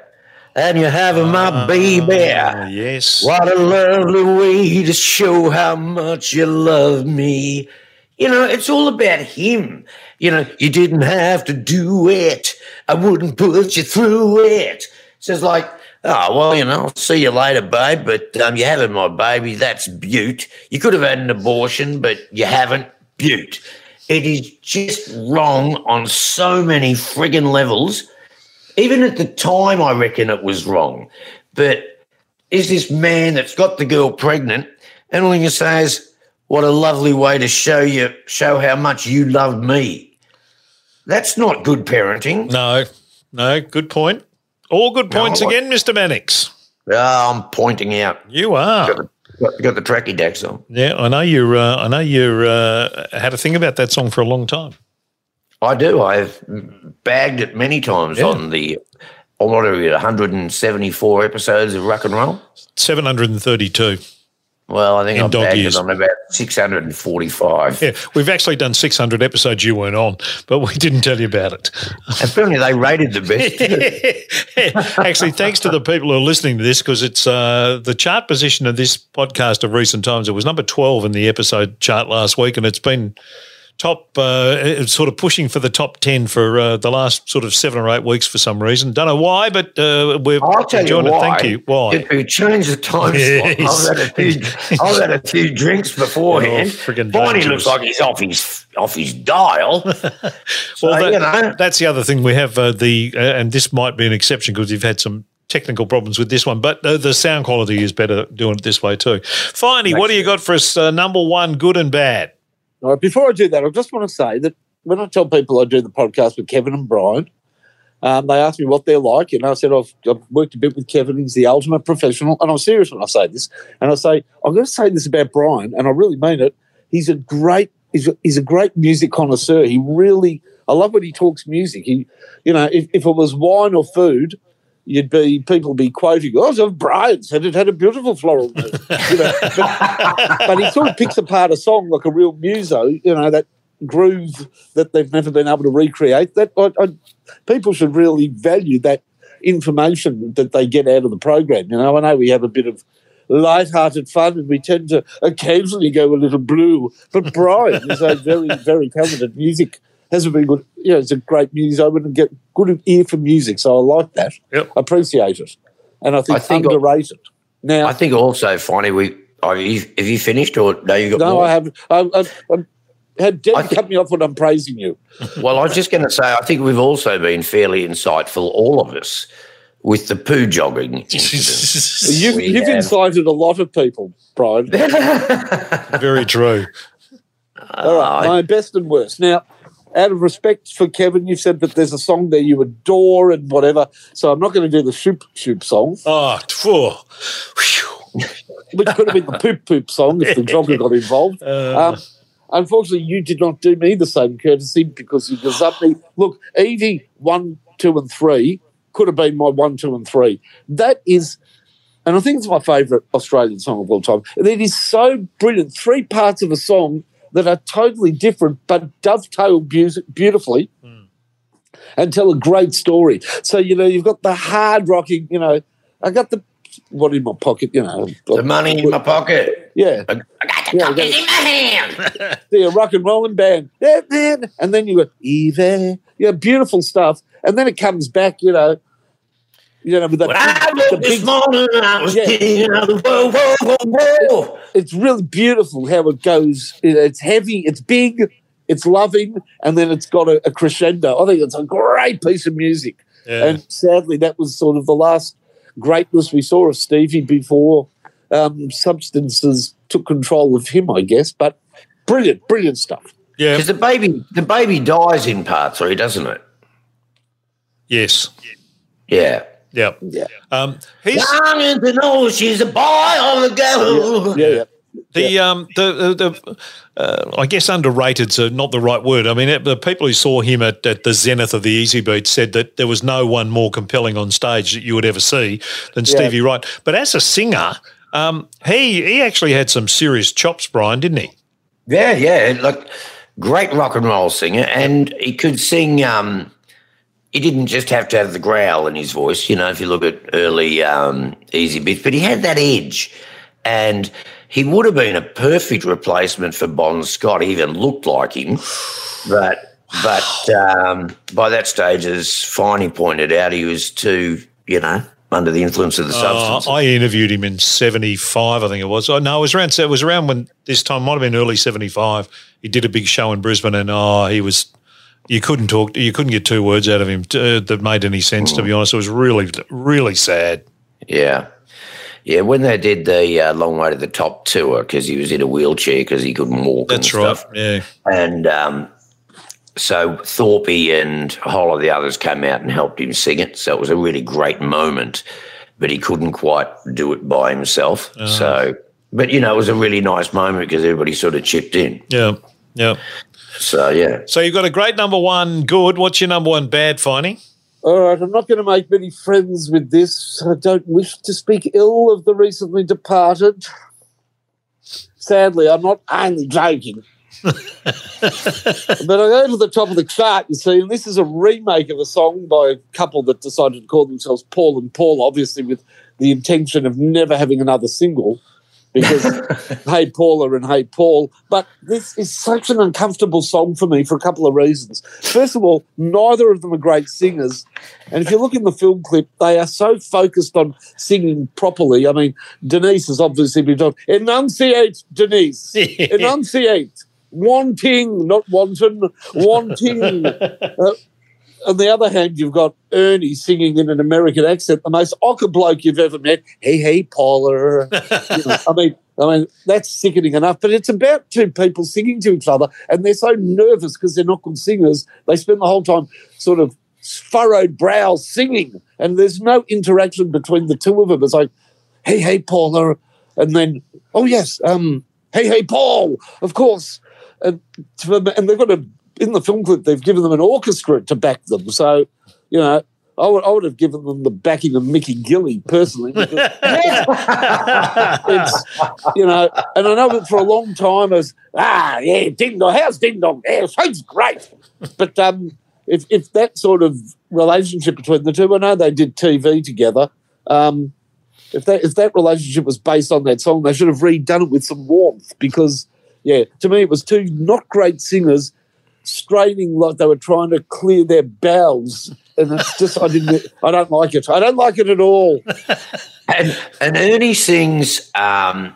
And you have having my baby. Yes. What a lovely way to show how much you love me. You know, it's all about him. You know, you didn't have to do it. I wouldn't put you through it. So it's like, oh, well, you know, I'll see you later, babe, but um, you're having my baby. That's Butte. You could have had an abortion, but you haven't. Butte. It is just wrong on so many friggin' levels. Even at the time, I reckon it was wrong. But is this man that's got the girl pregnant, and all can say is, "What a lovely way to show you show how much you love me." That's not good parenting. No, no, good point. All good points No, again, Mr. Mannix. Ah, I'm pointing out. You are. Got, got the tracky decks on. Yeah, I know you're. Uh, I know you're uh, had a thing about that song for a long time. I do. I've bagged it many times Yeah. on the. What are we 174 episodes of rock and roll. Seven hundred and thirty-two. Well, I think In I've dog years. on about 645. Yeah, we've actually done six hundred episodes you weren't on, but we didn't tell you about it. Apparently, they rated the best. Actually, thanks to the people who are listening to this, because it's uh, the chart position of this podcast of recent times. It was number 12 in the episode chart last week, and it's been top, uh, sort of pushing for the top 10 for uh, the last sort of seven or eight weeks for some reason. Don't know why, but uh, we're I'll tell you why. Thank you. Why? If we change the time Yes. slot, I've had a few, I've had a few drinks beforehand. Oh, Barney looks like he's off his off his dial. so, Well, that- you know, that's the other thing we have. Uh, the uh, and this might be an exception because you've had some technical problems with this one, but uh, the sound quality is better doing it this way too. Finally, what do you got for us? Uh, number one, good and bad. Before I do that, I just want to say that when I tell people I do the podcast with Kevin and Brian, um, they ask me what they're like, and I said I've, I've worked a bit with Kevin. He's the ultimate professional, and I'm serious when I say this. And I say I'm going to say this about Brian, and I really mean it. He's a great, he's a, he's a great music connoisseur. He really, I love when he talks music. He, you know, if, if it was wine or food, you'd be people be quoting, "Oh, so Brian said it had a beautiful floral note." you know, but, but he sort of picks apart a song like a real muso. You know that groove that they've never been able to recreate. That I, I, people should really value that information that they get out of the program. You know, I know we have a bit of light-hearted fun and we tend to occasionally go a little blue, but Brian is a very, very talented music. Has a very good, you know, it's a great music. I wouldn't get good ear for music. So I like that. Yep. Appreciate it, and I think, I think- underrated. Now, I think also, funny, we are you, have you finished or no? You got no, more? I haven't. I, I, I had Deb I think- cut me off when I'm praising you. Well, I was just going to say, I think we've also been fairly insightful, all of us, with the poo jogging. You've, you've have- incited a lot of people, Brian. Very true. All right, uh, my best and worst. Now, out of respect for Kevin, you've said that there's a song there you adore and whatever. So I'm not going to do the shoop shoop song, Oh, phew. Whew. which could have been the poop poop song if the jogger got involved. Uh, Um, unfortunately, you did not do me the same courtesy because you gazumped me. Look, Evie one, two, and three could have been my one, two, and three. That is, and I think it's my favourite Australian song of all time. And it is so brilliant. Three parts of a song that are totally different but dovetail beautifully. Hmm. And tell a great story. So, you know, you've got the hard rocking, you know, I got the what in my pocket, you know. the money in my pocket. Yeah. I, got the Yeah, yeah. in my hand. See a rock and rolling band. Yeah, man. And then you go, Eve. Yeah, beautiful stuff. And then it comes back, you know, you know, with that When I big, the woke this big morning, I was Yeah. the whoa, whoa, whoa, whoa. it's really beautiful how it goes. It's heavy, it's big, it's loving, and then it's got a, a crescendo. I think it's a great piece of music. yeah. And sadly, that was sort of the last greatness we saw of Stevie before um, substances took control of him, I guess. But brilliant, brilliant stuff. yeah. Because the baby, the baby dies in part three, doesn't it? Yes. Yeah. Yeah. Yeah. Um, he's Longing to know she's a boy or a girl. Yeah, yeah. the um the the, the uh, I guess underrated uh, not the right word. I mean, it, the people who saw him at, at the zenith of the Easybeat said that there was no one more compelling on stage that you would ever see than Yeah. Stevie Wright. But as a singer, um, he he actually had some serious chops, Brian, didn't he? Yeah, yeah. Like great rock and roll singer, and he could sing. Um, he didn't just have to have the growl in his voice, you know. If you look at early um, Easybeats, but he had that edge, and he would have been a perfect replacement for Bon Scott. He even looked like him, but but um, by that stage, as Finey pointed out, he was too, you know, under the influence of the Uh, substance. I interviewed him in '75, I think it was. Oh, no, it was around. It was around when this time might have been early '75. He did a big show in Brisbane, and oh, he was. You couldn't talk. You couldn't get two words out of him uh, that made any sense. To be honest, it was really, really sad. Yeah. Yeah, when they did the uh, Long Way to the Top tour, because he was in a wheelchair because he couldn't walk That's and right. stuff. Yeah, And um, so Thorpe and a whole of the others came out and helped him sing it. So it was a really great moment, but he couldn't quite do it by himself. Uh-huh. So but you know, it was a really nice moment because everybody sort of chipped in. Yeah, yeah. So yeah, So you've got a great number one, good. What's your number one bad, finding? All right, I'm not going to make many friends with this. I don't wish to speak ill of the recently departed. Sadly, I'm not only joking. but I go to the top of the chart, you see, and this is a remake of a song by a couple that decided to call themselves Paul and Paul, obviously with the intention of never having another single because Hey Paula and Hey Paul. But this is such an uncomfortable song for me for a couple of reasons. First of all, neither of them are great singers. And if you look in the film clip, they are so focused on singing properly. I mean, Denise has obviously been told, enunciate, Denise, enunciate. Wanting, not wanton, wanting. Uh, on the other hand, you've got Ernie singing in an American accent, the most awkward bloke you've ever met. Hey, hey, Paula. You know, I mean, I mean that's sickening enough. But it's about two people singing to each other, and they're so nervous because they're not good singers. They spend the whole time sort of furrowed brows singing, and there's no interaction between the two of them. It's like, hey, hey, Paula, and then, oh yes, um, hey, hey, Paul, of course, and and they've got a in the film clip, they've given them an orchestra to back them. So, you know, I would, I would have given them the backing of Mickey Gilley personally. Because it's, you know, and I know that for a long time as, ah, yeah, Ding Dong, how's Ding Dong? Yeah, sounds great. But um, if, if that sort of relationship between the two, I know they did TV together. Um, if that if that relationship was based on that song, they should have redone it with some warmth because, yeah, to me it was two not great singers straining like they were trying to clear their bowels. And it's just, I didn't, I don't like it. I don't like it at all. and and Ernie sings. Um,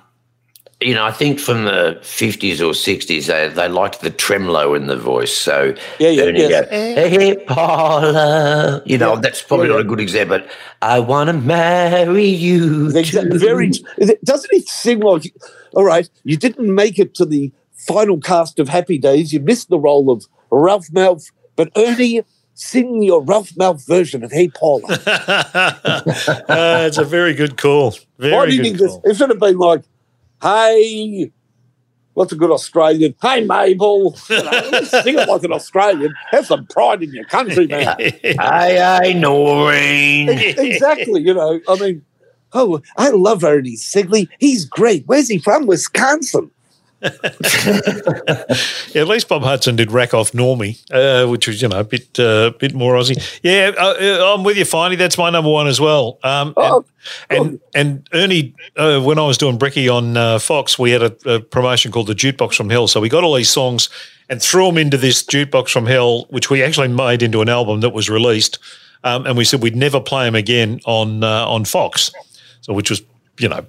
you know, I think from the fifties or sixties, they they liked the tremolo in the voice. So Yeah, yeah, Ernie yes. hey, Paula. You know, that's probably Yeah, not a good example. But I want to marry you. They- very, doesn't it sing like, all right, you didn't make it to the final cast of Happy Days. You missed the role of Ralph Malph, but Ernie, sing your Ralph Malph version of Hey Paula. Uh, it's a very good call. Why Very did he good just, call. it should have been like, hey, what's a good Australian? Hey, Mabel. You know, sing it like an Australian. Have some pride in your country, man. Hey, hey, Noreen. exactly. You know, I mean, Oh, I love Ernie Sigley. He's great. Where's he from? Wisconsin. Yeah, at least Bob Hudson did rack off Normie, uh, which was you know a bit uh, bit more Aussie. Yeah, uh, uh, I'm with you, Finey. That's my number one as well. Um, Oh, and, and and Ernie, uh, when I was doing Bricky on uh, Fox, we had a, a promotion called the Jukebox from Hell. So we got all these songs and threw them into this Jukebox from Hell, which we actually made into an album that was released. Um, and we said we'd never play them again on uh, on Fox. So which was you know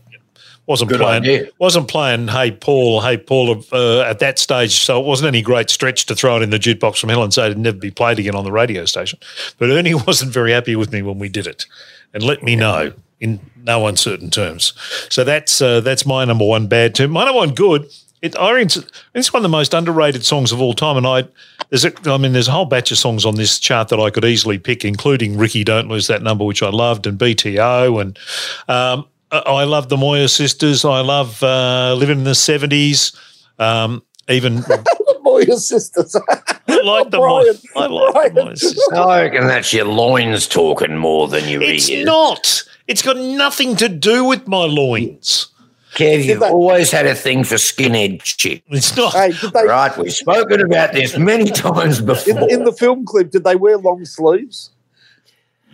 wasn't Good playing idea. wasn't playing Hey Paul, Hey Paul uh, at that stage, so it wasn't any great stretch to throw it in the jukebox from hell and say it'd never be played again on the radio station. But Ernie wasn't very happy with me when we did it, and let me know in no uncertain terms. So that's uh, that's my number one bad tune. My number one good. It, I it's one of the most underrated songs of all time, and I there's a, I mean there's a whole batch of songs on this chart that I could easily pick, including Ricky Don't Lose That Number, which I loved, and BTO, and um, I I love the Moir Sisters. I love uh, living in the seventies. Um, even Moir sisters. I like the Moir. Brian, I like Brian. the Moir Sisters. I reckon that's your loins talking more than your It's ears. not. It's got nothing to do with my loins. Kev, you've that- always had a thing for skinhead chick. It's not. hey, they, Right, we've spoken about this many times before. in, in the film clip, did they wear long sleeves?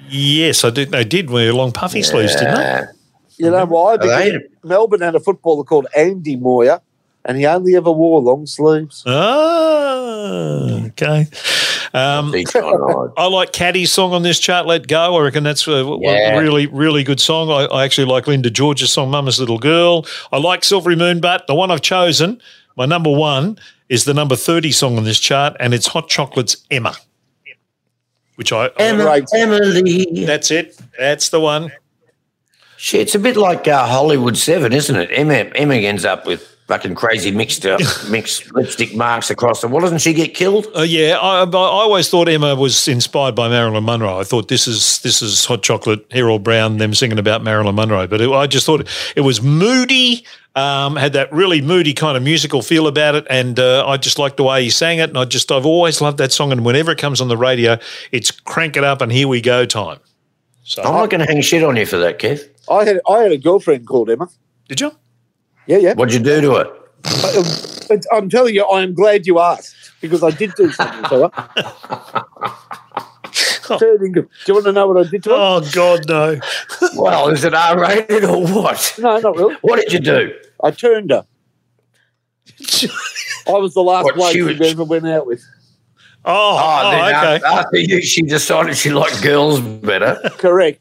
Yes, I did. They did wear long puffy sleeves, didn't they? Yeah. You know why? they- Because Melbourne had a footballer called Andy Moyer, and he only ever wore long sleeves. Ah, okay. Um, Each one, right. I like Caddy's song on this chart, Let Go. I reckon that's a, a really, really good song. I, I actually like Linda George's song, Mama's Little Girl. I like Silvery Moon, but the one I've chosen, my number one, is the number 30 song on this chart, and it's Hot Chocolate's Emma, which I. I Emma, Right. Emily. that's it. That's the one. Shit, it's a bit like uh, Hollywood 7, isn't it? Emma, Emma ends up with fucking crazy mixed up, mixed lipstick marks across them. Well, doesn't she get killed? Uh, yeah, I, I always thought Emma was inspired by Marilyn Monroe. I thought this is this is Hot Chocolate, Errol Brown, them singing about Marilyn Monroe. But it, I just thought it was moody, um, had that really moody kind of musical feel about it, and uh, I just liked the way he sang it. And I just I've always loved that song. And whenever it comes on the radio, it's crank it up and here we go time. So I'm not going to hang shit on you for that, Kev. I had I had a girlfriend called Emma. did you? Yeah, yeah. What'd you do to it? But, um, I'm telling you, I am glad you asked because I did do something to her. Turning- Do you want to know what I did to her? Oh God, no! Well, is it R rated or what? No, not really. What did you do? I turned her. I was the last What, bloke she she was- ever went out with. Oh, Oh, oh, then okay. after, after you, she decided she liked girls better. Correct.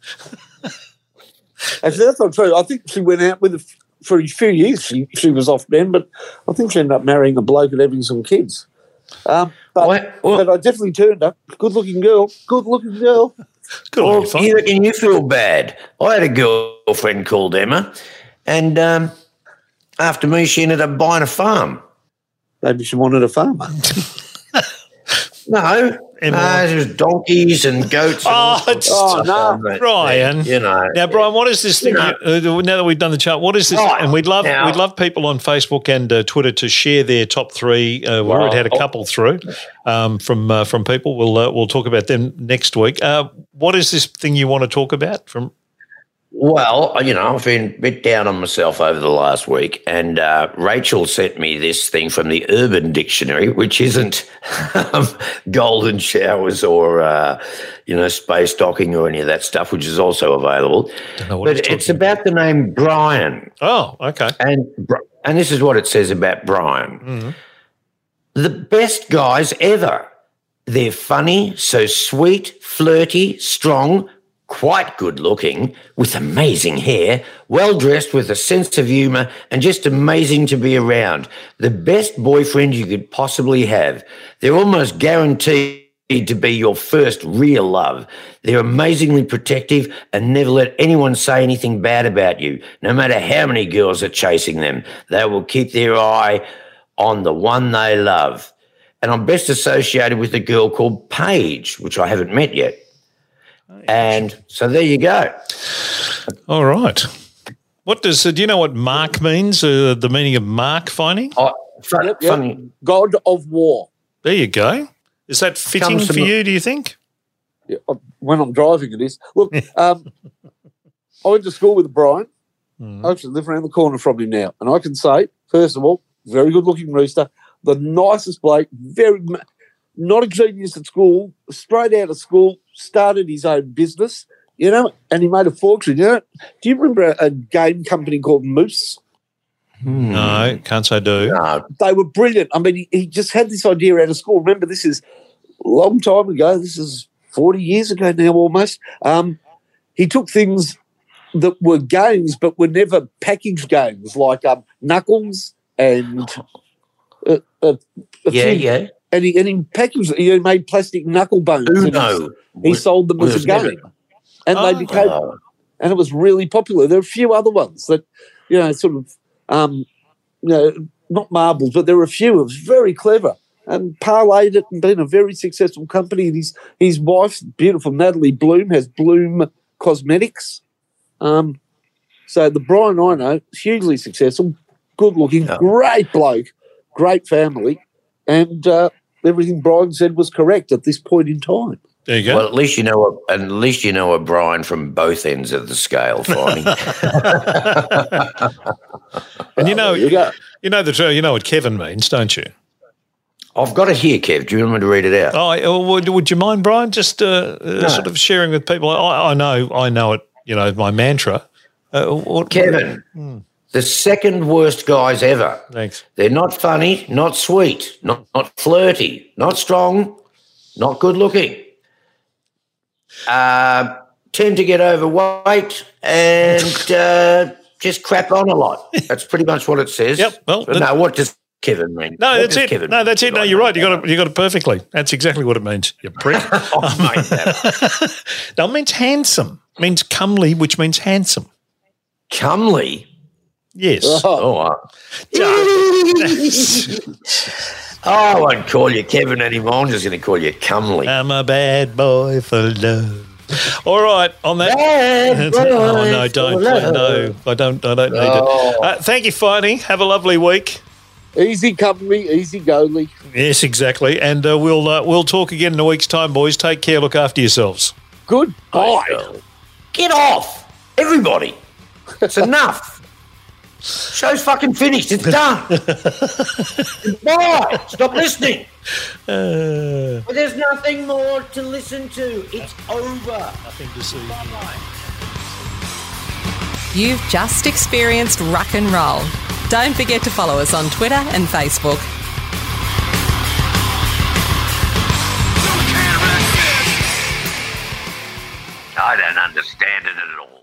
Actually, that's not true. I think she went out with a, for a few years. She she was off then, but I think she ended up marrying a bloke and having some kids. Um, but, What- what- but I definitely turned up. Good looking girl. Good looking girl. Good on Well, you, Fon. you feel bad? I had a girlfriend called Emma, and um, after me, she ended up buying a farm. Maybe she wanted a farmer. No, it was donkeys and goats. And Oh, sorts Oh, no. Brian. You know. Now, Brian, what is this thing? You uh, now that we've done the chart, what is this? Right. And we'd love Now- we'd love people on Facebook and uh, Twitter to share their top three. Uh, we already had a couple through um, from uh, from people. We'll uh, we'll talk about them next week. Uh, what is this thing you want to talk about? From Well, you know, I've been a bit down on myself over the last week, and uh, Rachel sent me this thing from the Urban Dictionary, which isn't um, golden showers or, uh, you know, space docking or any of that stuff, which is also available. But it's talking about the name Brian. oh, okay, And and this is what it says about Brian. Mm-hmm. The best guys ever. They're funny, so sweet, flirty, strong, quite good looking, with amazing hair, well dressed with a sense of humor, and just amazing to be around. The best boyfriend you could possibly have. They're almost guaranteed to be your first real love. They're amazingly protective and never let anyone say anything bad about you. No matter how many girls are chasing them, they will keep their eye on the one they love. And I'm best associated with a girl called Paige, which I haven't met yet. And so there you go. all right. What does uh, do you know what Mark means? Uh, the meaning of Mark finding? Oh, fun, Yep, yep. funny. God of war. There you go. Is that fitting for from- you? Do you think? Yeah, uh, when I'm driving, it is. Look, um, I went to school with Brian. I actually live around the corner from him now. And I can say, first of all, very good looking rooster, the nicest bloke, very not a genius at school, straight out of school, started his own business, you know, and he made a fortune. You know, do you remember a, a game company called Moose? No, can't say do. No, They were brilliant. I mean, he, he just had this idea out of school. Remember, this is a long time ago. This is 40 years ago now, almost. Um, he took things that were games, but were never packaged games, like um, Knuckles and. Uh, uh, a yeah, few- yeah. And he, and he packaged, he made plastic knuckle bones. and Uno. He, he sold them as a was never- game. And Oh. they became and it was really popular. There are a few other ones that, you know, sort of, um, you know, not marbles, but there were a few. It was very clever and parlayed it and been a very successful company. And his his wife, beautiful Natalie Bloom, has Bloom Cosmetics. Um, so the Brian I know, hugely successful, good looking, Yeah. great bloke, great family, and uh, everything Brian said was correct at this point in time. There you go. Well, at least you know a, at least you know a Brian from both ends of the scale, Finey. and you know, you you know the you know what Kevin means, don't you? I've got it here, Kev. Do you want me to read it out? Oh, uh, would, would you mind, Brian, just uh, uh, sort of sharing with people? I, I know, I know it. You know, my mantra. Uh, what, Kevin, the second worst guys ever. Thanks. They're not funny, not sweet, not, not flirty, not strong, not good looking. Uh, tend to get overweight and uh, just crap on a lot. That's pretty much what it says. Yep, well, But no, what does Kevin mean? No, What that's it. Kevin no, that's it. No, you're right. You got it. You got it perfectly. That's exactly what it means. You prick. Oh, mate, that- no, it means handsome. It means comely, which means handsome. comely. Yes. Oh, uh, oh, I won't call you Kevin anymore. I'm just going to call you Cumley. I'm a bad boy for love. All right, on that. Bad boy oh no, don't for love. no, I don't. I don't need Oh. it. Uh, thank you, Finey. Have a lovely week. Easy company, easy goalie. Yes, exactly. And uh, we'll uh, we'll talk again in a week's time, boys. Take care. Look after yourselves. Good. Oh, Bye. Get off, everybody. It's enough. Show's fucking finished. It's done. Bye. Stop listening. Uh, But there's nothing more to listen to. It's over. nothing to see. You've just experienced rock and Roll. Don't forget to follow us on Twitter and Facebook. I don't understand it at all.